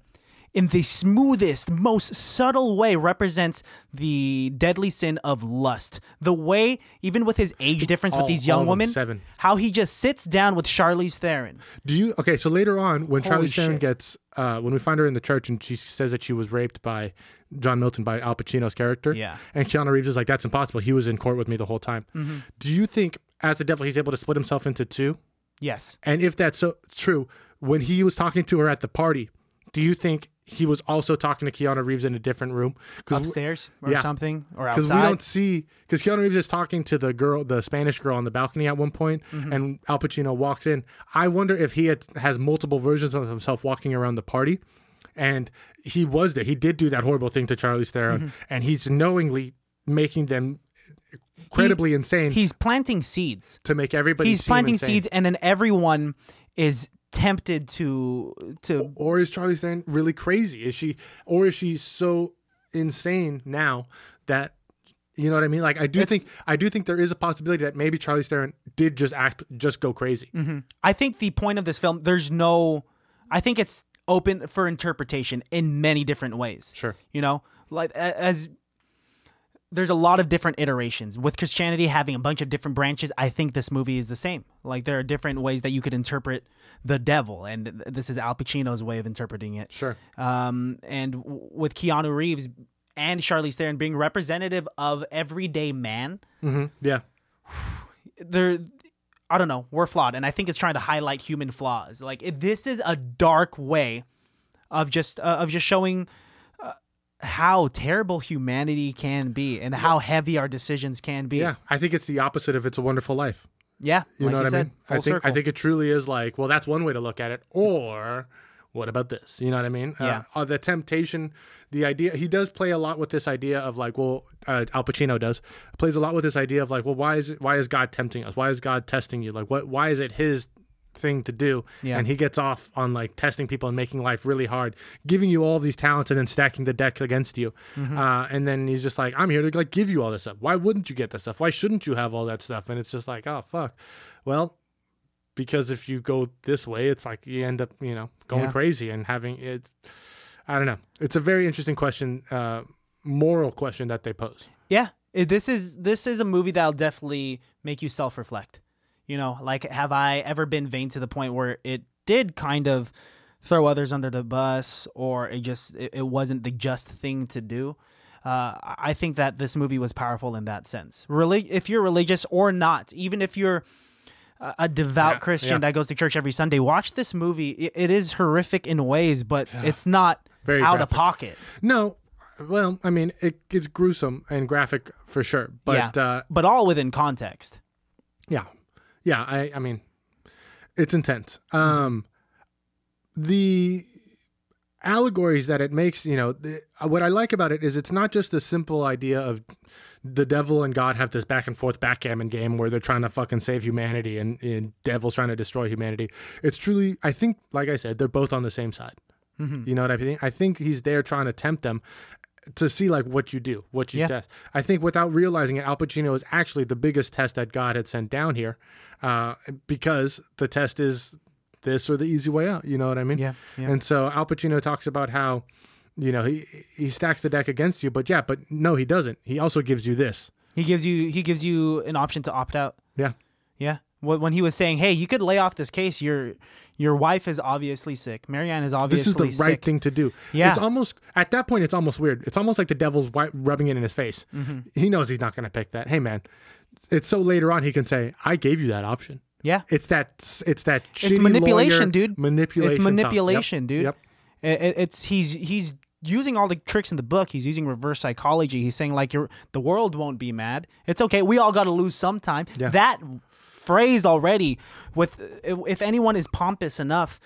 Speaker 1: in the smoothest, most subtle way, represents the deadly sin of lust. The way, even with his age difference
Speaker 2: All-
Speaker 1: with these young women,
Speaker 2: seven.
Speaker 1: how he just sits down with Charlize Theron.
Speaker 2: Do you okay? So later on, when
Speaker 1: Holy
Speaker 2: Theron
Speaker 1: shit.
Speaker 2: gets, uh, when we find her in the church and she says that she was raped by John Milton by Al Pacino's character,
Speaker 1: Yeah.
Speaker 2: and Keanu Reeves is like, "That's impossible. He was in court with me the whole time."
Speaker 1: Mm-hmm.
Speaker 2: Do you think, as the devil, he's able to split himself into two?
Speaker 1: Yes.
Speaker 2: And if that's so true, when he was talking to her at the party, do you think he was also talking to Keanu Reeves in a different room?
Speaker 1: Upstairs or
Speaker 2: yeah.
Speaker 1: something, or outside.
Speaker 2: because we don't see because Keanu Reeves is talking to the girl, the Spanish girl on the balcony at one point,
Speaker 1: Mm-hmm.
Speaker 2: and Al Pacino walks in. I wonder if he had, has multiple versions of himself walking around the party, and he was there. He did do that horrible thing to Charlize Theron,
Speaker 1: Mm-hmm.
Speaker 2: and he's knowingly making them incredibly insane
Speaker 1: He's planting seeds.
Speaker 2: to make everybody.
Speaker 1: He's planting
Speaker 2: insane.
Speaker 1: seeds, and then everyone is tempted to to
Speaker 2: or is Charlize Theron really crazy? Is she, or is she so insane now that you know what I mean? Like I do think I do think there is a possibility that maybe Charlize Theron did just act, just go crazy. Mm-hmm.
Speaker 1: I think the point of this film, there's no, I think it's open for interpretation in many different ways.
Speaker 2: Sure.
Speaker 1: You know, like as there's a lot of different iterations with Christianity having a bunch of different branches. I think this movie is the same. Like there are different ways that you could interpret the devil, and this is Al Pacino's way of interpreting it.
Speaker 2: Sure.
Speaker 1: Um, and w- with Keanu Reeves and Charlize Theron being representative of everyday man,
Speaker 2: hmm Yeah.
Speaker 1: they're I don't know, we're flawed, and I think it's trying to highlight human flaws. Like it, this is a dark way of just uh, of just showing how terrible humanity can be and how heavy our decisions can be.
Speaker 2: Yeah. I think it's the opposite of It's a Wonderful Life.
Speaker 1: yeah.
Speaker 2: You
Speaker 1: like
Speaker 2: know
Speaker 1: you
Speaker 2: what
Speaker 1: said,
Speaker 2: I mean? I think
Speaker 1: circle.
Speaker 2: I think it truly is like, well, that's one way to look at it. Or what about this? You know what I mean?
Speaker 1: Yeah.
Speaker 2: Uh, uh, the temptation, the idea. He does play a lot with this idea of like, well, uh, Al Pacino does plays a lot with this idea of like, well, why is it, why is God tempting us? Why is God testing you? Like, what? Why is it His thing to do?
Speaker 1: Yeah.
Speaker 2: And he gets off on like testing people and making life really hard, giving you all these talents and then stacking the deck against you.
Speaker 1: Mm-hmm.
Speaker 2: Uh, and then he's just like, I'm here to like give you all this stuff. Why wouldn't you get this stuff? Why shouldn't you have all that stuff? And it's just like, oh fuck. Well, because if you go this way, it's like you end up, you know, going
Speaker 1: Yeah.
Speaker 2: crazy and having it. I don't know. It's a very interesting question, uh, moral question that they pose.
Speaker 1: Yeah, this is this is a movie that'll definitely make you self reflect. You know, like have I ever been vain to the point where it did kind of throw others under the bus, or it just it, it wasn't the just thing to do? Uh, I think that this movie was powerful in that sense. Really, if you're religious or not, even if you're a devout
Speaker 2: Yeah,
Speaker 1: Christian
Speaker 2: yeah.
Speaker 1: that goes to church every Sunday, watch this movie. It, it is horrific in ways, but it's not
Speaker 2: Very
Speaker 1: out of pocket.
Speaker 2: No, well, I mean, it, it's gruesome and graphic for sure, but
Speaker 1: yeah,
Speaker 2: uh,
Speaker 1: but all within context.
Speaker 2: yeah, yeah. I, I mean, it's intense. Um, the allegories that it makes, you know, the, what I like about it is it's not just the simple idea of the devil and God have this back and forth backgammon game where they're trying to fucking save humanity and, and devil's trying to destroy humanity. It's truly, I think, like I said, they're both on the same side. You know what I mean? I think he's there trying to tempt them. To see like what you do, what you
Speaker 1: Yeah.
Speaker 2: test. I think without realizing it, Al Pacino is actually the biggest test that God had sent down here, uh, because the test is this or the easy way out. You know what I mean?
Speaker 1: Yeah, yeah.
Speaker 2: And so Al Pacino talks about how, you know, he he stacks the deck against you, but yeah, but no, he doesn't. He also gives you this.
Speaker 1: He gives you he gives you an option to opt out.
Speaker 2: Yeah.
Speaker 1: Yeah. When he was saying, "Hey, you could lay off this case. Your your wife is obviously sick. Mary Ann
Speaker 2: is
Speaker 1: obviously sick.
Speaker 2: This is the right
Speaker 1: sick."
Speaker 2: thing to do.
Speaker 1: Yeah.
Speaker 2: It's almost at that point. It's almost weird. It's almost like the devil's rubbing it in his face.
Speaker 1: Mm-hmm.
Speaker 2: He knows he's not going to pick that. Hey, man. It's so later on he can say, "I gave you that option."
Speaker 1: Yeah.
Speaker 2: It's that. It's that.
Speaker 1: It's manipulation, dude.
Speaker 2: Manipulation.
Speaker 1: It's
Speaker 2: talk. Yep.
Speaker 1: manipulation, dude.
Speaker 2: Yep.
Speaker 1: It- it- it's he's he's using all the tricks in the book. He's using reverse psychology. He's saying like, "You're the world won't be mad. It's okay. We all got to lose sometime."
Speaker 2: Yeah.
Speaker 1: That phrase already, with if, anyone is pompous enough,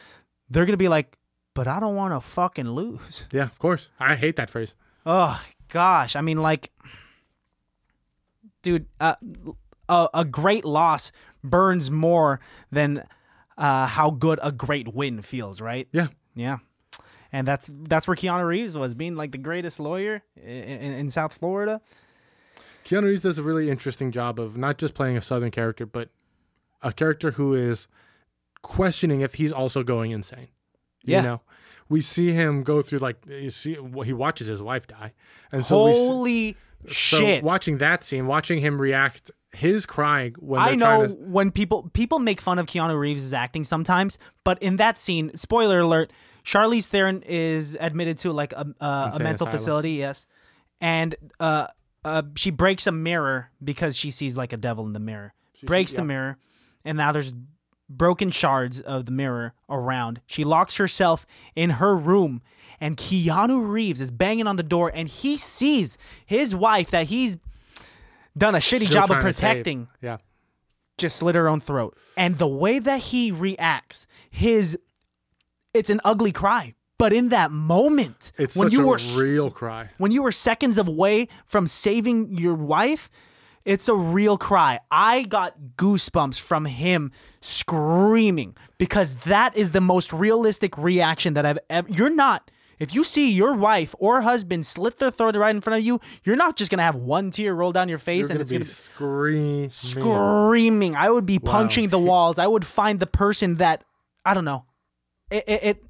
Speaker 1: they're gonna be like, "But I don't want to fucking lose."
Speaker 2: Yeah. Of course. I hate that phrase.
Speaker 1: Oh gosh, I mean, like, dude, uh, a, a great loss burns more than uh, how good a great win feels, right?
Speaker 2: Yeah.
Speaker 1: Yeah, and that's that's where Keanu Reeves was, being like the greatest lawyer in, in, in South Florida.
Speaker 2: Keanu Reeves does a really interesting job of not just playing a Southern character, but a character who is questioning if he's also going insane.
Speaker 1: Yeah.
Speaker 2: You know, we see him go through like you see he watches his wife die, and so we
Speaker 1: Holy
Speaker 2: so
Speaker 1: shit!
Speaker 2: watching that scene, watching him react, his crying when
Speaker 1: I know
Speaker 2: to,
Speaker 1: when people people make fun of Keanu Reeves' acting sometimes, but in that scene, spoiler alert, Charlize Theron is admitted to like a, a, a mental
Speaker 2: asylum.
Speaker 1: facility, yes, and uh, uh, she breaks a mirror because she sees like a devil in the mirror. breaks the
Speaker 2: yep.
Speaker 1: mirror, and now there's broken shards of the mirror around. She locks herself in her room, and Keanu Reeves is banging on the door, and he sees his wife that he's done a shitty
Speaker 2: still
Speaker 1: job of
Speaker 2: trying to save.
Speaker 1: protecting
Speaker 2: Yeah,
Speaker 1: just slit her own throat. And the way that he reacts, his it's an ugly cry. But in that moment,
Speaker 2: it's
Speaker 1: when
Speaker 2: such
Speaker 1: you
Speaker 2: a
Speaker 1: were
Speaker 2: real cry.
Speaker 1: when you were seconds away from saving your wife, it's a real cry. I got goosebumps from him screaming because that is the most realistic reaction that I've ever. You're not. If you see your wife or husband slit their throat right in front of you, you're not just gonna have one tear roll down your face
Speaker 2: You're
Speaker 1: and
Speaker 2: gonna
Speaker 1: it's
Speaker 2: be
Speaker 1: gonna be
Speaker 2: screaming.
Speaker 1: screaming. I would be punching the walls. I would find the person that I don't know. It, it, it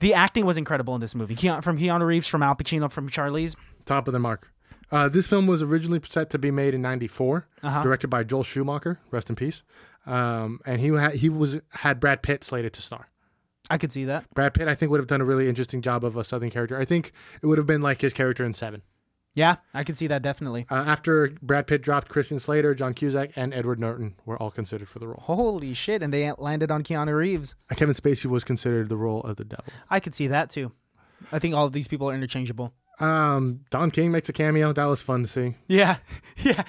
Speaker 1: the acting was incredible in this movie. Keanu, from Keanu Reeves, from Al Pacino, from Charlize.
Speaker 2: Top of the mark. Uh, this film was originally set to be made in '94,
Speaker 1: Uh-huh.
Speaker 2: directed by Joel Schumacher, rest in peace. Um, and he had he was had Brad Pitt slated to star.
Speaker 1: I could see that.
Speaker 2: Brad Pitt, I think, would have done a really interesting job of a Southern character. I think it would have been like his character in Seven.
Speaker 1: Yeah, I could see that definitely.
Speaker 2: Uh, after Brad Pitt dropped, Christian Slater, John Cusack, and Edward Norton were all considered for the role.
Speaker 1: Holy shit! And they landed on Keanu Reeves.
Speaker 2: Uh, Kevin Spacey was considered the role of the devil.
Speaker 1: I could see that too. I think all of these people are interchangeable.
Speaker 2: Um, Don King makes a cameo. That was fun to see.
Speaker 1: Yeah, yeah.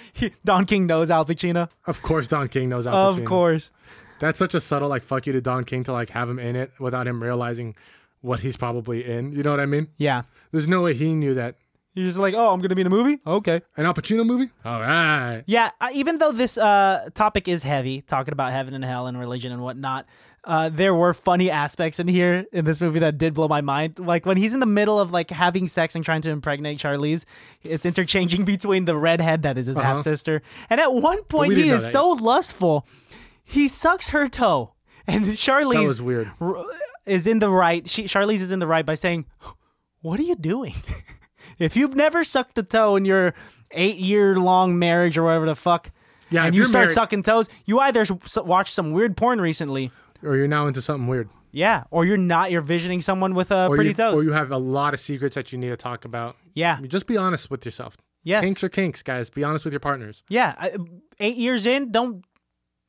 Speaker 1: Don King knows Al Pacino.
Speaker 2: Of course, Don King knows. Al
Speaker 1: Of course.
Speaker 2: That's such a subtle like fuck you to Don King to like have him in it without him realizing what he's probably in. You know what I mean?
Speaker 1: Yeah.
Speaker 2: There's no way he knew that.
Speaker 1: You're just like, oh, I'm gonna be in a movie. Okay.
Speaker 2: An Al Pacino movie? All right.
Speaker 1: Yeah, even though this uh, topic is heavy, talking about heaven and hell and religion and whatnot, uh, there were funny aspects in here in this movie that did blow my mind. Like when he's in the middle of like having sex and trying to impregnate Charlize, it's interchanging between the redhead that is his half sister, and at one point he is so lustful, he sucks her toe, and Charlize
Speaker 2: That was weird.
Speaker 1: r- is in the right. She Charlize is in the right by saying, "What are you doing? if you've never sucked a toe in your eight year long marriage or whatever the fuck,
Speaker 2: Yeah,
Speaker 1: and you start
Speaker 2: married-
Speaker 1: sucking toes, you either watched some weird porn recently,
Speaker 2: Or you're now into something weird.
Speaker 1: yeah, or you're not. You're visioning someone with a
Speaker 2: Or
Speaker 1: pretty
Speaker 2: you,
Speaker 1: toes.
Speaker 2: Or you have a lot of secrets that you need to talk about.
Speaker 1: yeah,
Speaker 2: Just be honest with yourself.
Speaker 1: yes,
Speaker 2: Kinks are kinks, guys. Be honest with your partners.
Speaker 1: yeah. I, eight years in, don't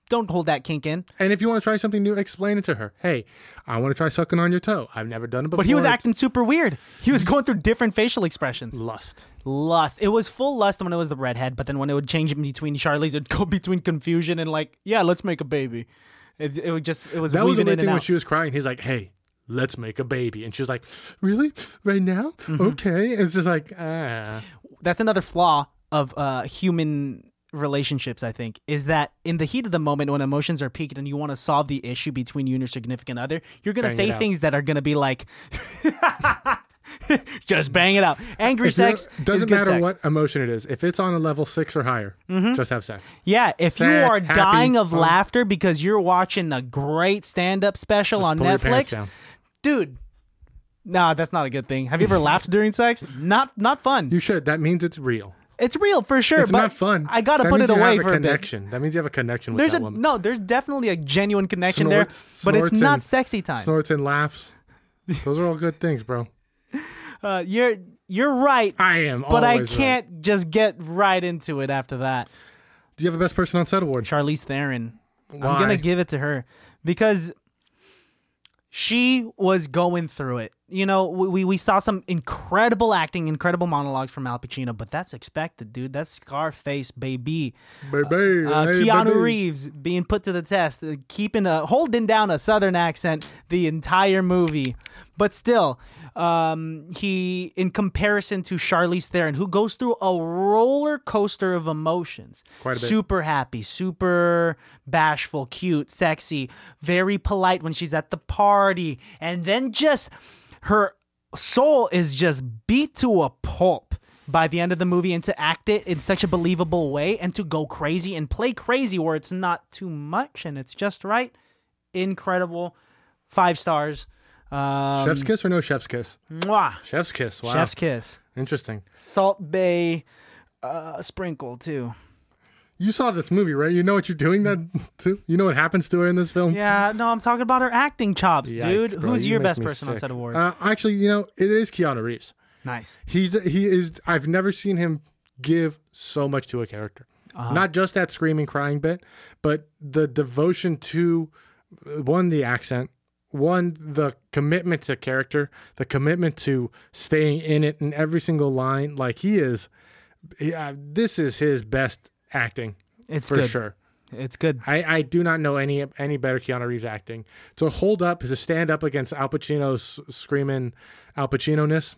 Speaker 1: don't hold that kink in.
Speaker 2: And if you want to try something new, explain it to her. Hey, I want to try sucking on your toe. I've never done it before.
Speaker 1: But he was acting super weird. He was going through different facial expressions.
Speaker 2: lust.
Speaker 1: lust. It was full lust when it was the redhead, but then when it would change in between Charlize, it'd go between confusion and like, yeah, let's make a baby. It, it would just it was
Speaker 2: That was the
Speaker 1: in
Speaker 2: thing when she was crying. He's like, "Hey, let's make a baby," and she's like, "Really? Right now?
Speaker 1: Mm-hmm.
Speaker 2: Okay." It's just like, ah,
Speaker 1: That's another flaw of uh, human relationships. I think is that in the heat of the moment when emotions are peaked and you want to solve the issue between you and your significant other, you're gonna
Speaker 2: Bang
Speaker 1: say things that are gonna be like. just bang it out. Angry
Speaker 2: If
Speaker 1: sex
Speaker 2: doesn't matter
Speaker 1: sex.
Speaker 2: what emotion it is. If it's on a level six or higher, mm-hmm. just have sex.
Speaker 1: Yeah, if you are
Speaker 2: happy,
Speaker 1: dying of
Speaker 2: fun.
Speaker 1: laughter because you're watching a great stand-up special
Speaker 2: Just
Speaker 1: on
Speaker 2: pull your pants
Speaker 1: Netflix, dude. Nah, that's not a good thing. Have you ever laughed during sex? Not not fun.
Speaker 2: You should. That means it's real.
Speaker 1: it's real for sure,
Speaker 2: It's
Speaker 1: but
Speaker 2: not fun.
Speaker 1: I gotta
Speaker 2: That
Speaker 1: put it away for
Speaker 2: a
Speaker 1: a bit.
Speaker 2: connection. That means you have a connection with
Speaker 1: There's
Speaker 2: that
Speaker 1: a
Speaker 2: woman.
Speaker 1: no. There's definitely a genuine connection
Speaker 2: Snorts-
Speaker 1: there, but it's not
Speaker 2: and-
Speaker 1: sexy time.
Speaker 2: Snorts and laughs. Those are all good things, bro.
Speaker 1: Uh, you're you're right,
Speaker 2: I am.
Speaker 1: but I can't just get right into it after that.
Speaker 2: Do you have a best person on set award?
Speaker 1: Charlize Theron. I'm gonna give it to her because she was going through it. You know, we we saw some incredible acting, incredible monologues from Al Pacino, but that's expected, dude. That's Scarface, baby.
Speaker 2: Baby,
Speaker 1: Uh,
Speaker 2: hey,
Speaker 1: Keanu
Speaker 2: baby.
Speaker 1: Reeves being put to the test, uh, keeping a holding down a Southern accent the entire movie, but still, um, he in comparison to Charlize Theron, who goes through a roller coaster of emotions,
Speaker 2: Quite a bit.
Speaker 1: super happy, super bashful, cute, sexy, very polite when she's at the party, and then just her soul is just beat to a pulp by the end of the movie and to act it in such a believable way and to go crazy and play crazy where it's not too much and it's just right. Incredible. Five stars. Um,
Speaker 2: Chef's kiss or no chef's kiss?
Speaker 1: mwah.
Speaker 2: Chef's kiss. Wow.
Speaker 1: Chef's kiss.
Speaker 2: Interesting.
Speaker 1: Salt Bae uh, sprinkle too.
Speaker 2: You saw this movie, right? You know what you're doing that too? You know what happens to her in this film?
Speaker 1: Yeah, no, I'm talking about her acting chops, dude.
Speaker 2: Bro,
Speaker 1: Who's
Speaker 2: you
Speaker 1: your best person on
Speaker 2: sick.
Speaker 1: set award?
Speaker 2: Uh, actually, you know, it is Keanu Reeves.
Speaker 1: nice.
Speaker 2: He's he is. I've never seen him give so much to a character.
Speaker 1: Uh-huh.
Speaker 2: Not just that screaming, crying bit, but the devotion to one the accent, one the commitment to character, the commitment to staying in it in every single line. Like he is. Yeah, this is his best acting
Speaker 1: It's
Speaker 2: for
Speaker 1: good.
Speaker 2: sure.
Speaker 1: It's good.
Speaker 2: I, I do not know any any better Keanu Reeves acting. To hold up, to stand up against Al Pacino's screaming Al Pacino ness.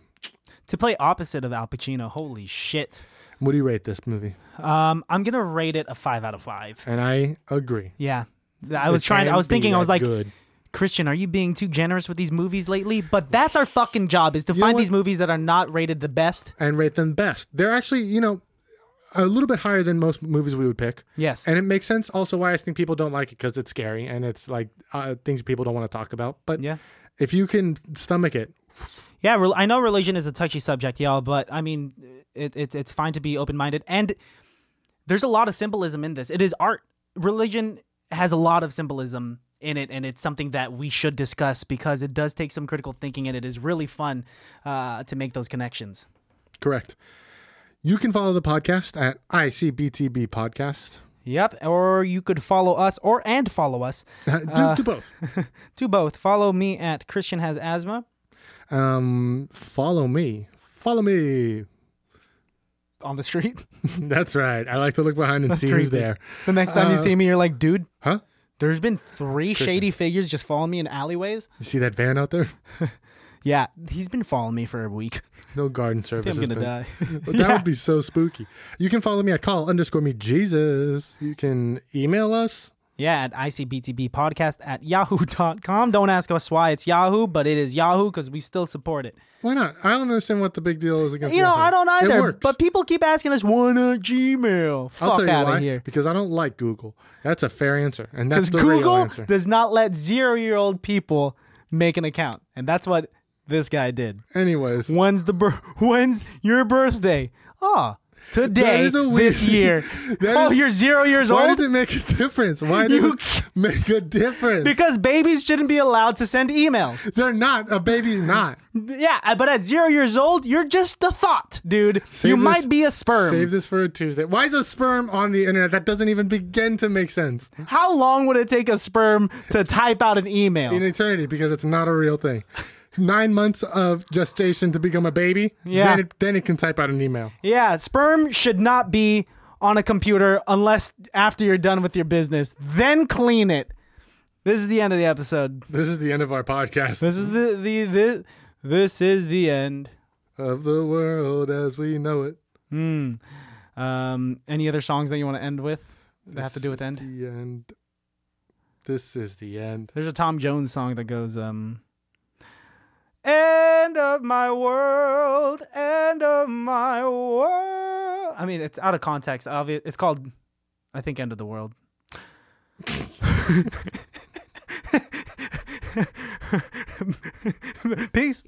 Speaker 1: To play opposite of Al Pacino, holy shit.
Speaker 2: What do you rate this movie?
Speaker 1: Um, I'm gonna rate it a five out of five.
Speaker 2: And I agree.
Speaker 1: Yeah. I was
Speaker 2: It
Speaker 1: trying. I was thinking. I was like,
Speaker 2: good.
Speaker 1: Christian, are you being too generous with these movies lately? But that's our fucking job: is to
Speaker 2: know
Speaker 1: find these movies that are not rated the best.
Speaker 2: and rate them best. They're actually, you know, a little bit higher than most movies we would pick.
Speaker 1: Yes.
Speaker 2: And it makes sense also why I think people don't like it because it's scary and it's like uh, things people don't want to talk about. But
Speaker 1: yeah.
Speaker 2: if you can stomach it,
Speaker 1: Yeah, rel- I know religion is a touchy subject, y'all, but I mean, it, it, it's fine to be open minded. And there's a lot of symbolism in this. It is art. Religion has a lot of symbolism in it, and it's something that we should discuss because it does take some critical thinking, and it is really fun uh, to make those connections.
Speaker 2: correct. You can follow the podcast at ICBTB Podcast.
Speaker 1: Yep. Or you could follow us, or and follow us.
Speaker 2: do, do both.
Speaker 1: Do both. Follow me at Christian has asthma
Speaker 2: Um, follow me. Follow me.
Speaker 1: on the street.
Speaker 2: That's right. I like to look behind and see who's there.
Speaker 1: The next time you
Speaker 2: Uh,
Speaker 1: see me, you're like, dude.
Speaker 2: Huh?
Speaker 1: There's been three shady figures just following me in alleyways.
Speaker 2: You see that van out there?
Speaker 1: Yeah, he's been following me for a week.
Speaker 2: No garden service.
Speaker 1: I'm gonna
Speaker 2: been-
Speaker 1: die.
Speaker 2: But that would be so spooky. You can follow me at call underscore me Jesus. You can email us.
Speaker 1: Yeah, at icbtbpodcast at yahoo.com. Don't ask us why it's Yahoo, but it is Yahoo because we still support it.
Speaker 2: Why not? I don't understand what the big deal is against.
Speaker 1: You know,
Speaker 2: Yahoo.
Speaker 1: I don't
Speaker 2: It
Speaker 1: either.
Speaker 2: works.
Speaker 1: But people keep asking us, why not Gmail?
Speaker 2: I'll
Speaker 1: Fuck
Speaker 2: tell you
Speaker 1: out
Speaker 2: why.
Speaker 1: of here.
Speaker 2: Because I don't like Google. That's a fair answer, and that's
Speaker 1: Because
Speaker 2: the real
Speaker 1: Google
Speaker 2: answer.
Speaker 1: does not let zero year old people make an account. And that's what this guy did.
Speaker 2: Anyways,
Speaker 1: When's the bir- when's your birthday? Oh, today,
Speaker 2: is a
Speaker 1: this year. oh,
Speaker 2: is-
Speaker 1: you're zero years
Speaker 2: why
Speaker 1: old?
Speaker 2: Why does it make a difference? Why does
Speaker 1: You-
Speaker 2: it make a difference?
Speaker 1: because babies shouldn't be allowed to send emails.
Speaker 2: They're not. A baby's not.
Speaker 1: Yeah, uh, but at zero years old, you're just a thought, dude.
Speaker 2: Save
Speaker 1: you
Speaker 2: this-
Speaker 1: might be a sperm.
Speaker 2: Save this for a Tuesday. Why is a sperm on the internet? That doesn't even begin to make sense
Speaker 1: How long would it take a sperm to type out an email?
Speaker 2: in eternity because it's not a real thing. Nine months of gestation to become a baby.
Speaker 1: Yeah.
Speaker 2: Then it, then it can type out an email.
Speaker 1: yeah, sperm should not be on a computer unless after you're done with your business. Then clean it. This is the end of the episode.
Speaker 2: This is the end of our podcast
Speaker 1: This is the the, the this is the end.
Speaker 2: of the world as we know it.
Speaker 1: Hmm. Um, any other songs that you want to end with that have to do with end?
Speaker 2: The end. This is the end.
Speaker 1: There's a Tom Jones song that goes um. End of my world, end of my world. I mean, it's out of context. Obvi- It's called, I think, End of the World. Peace.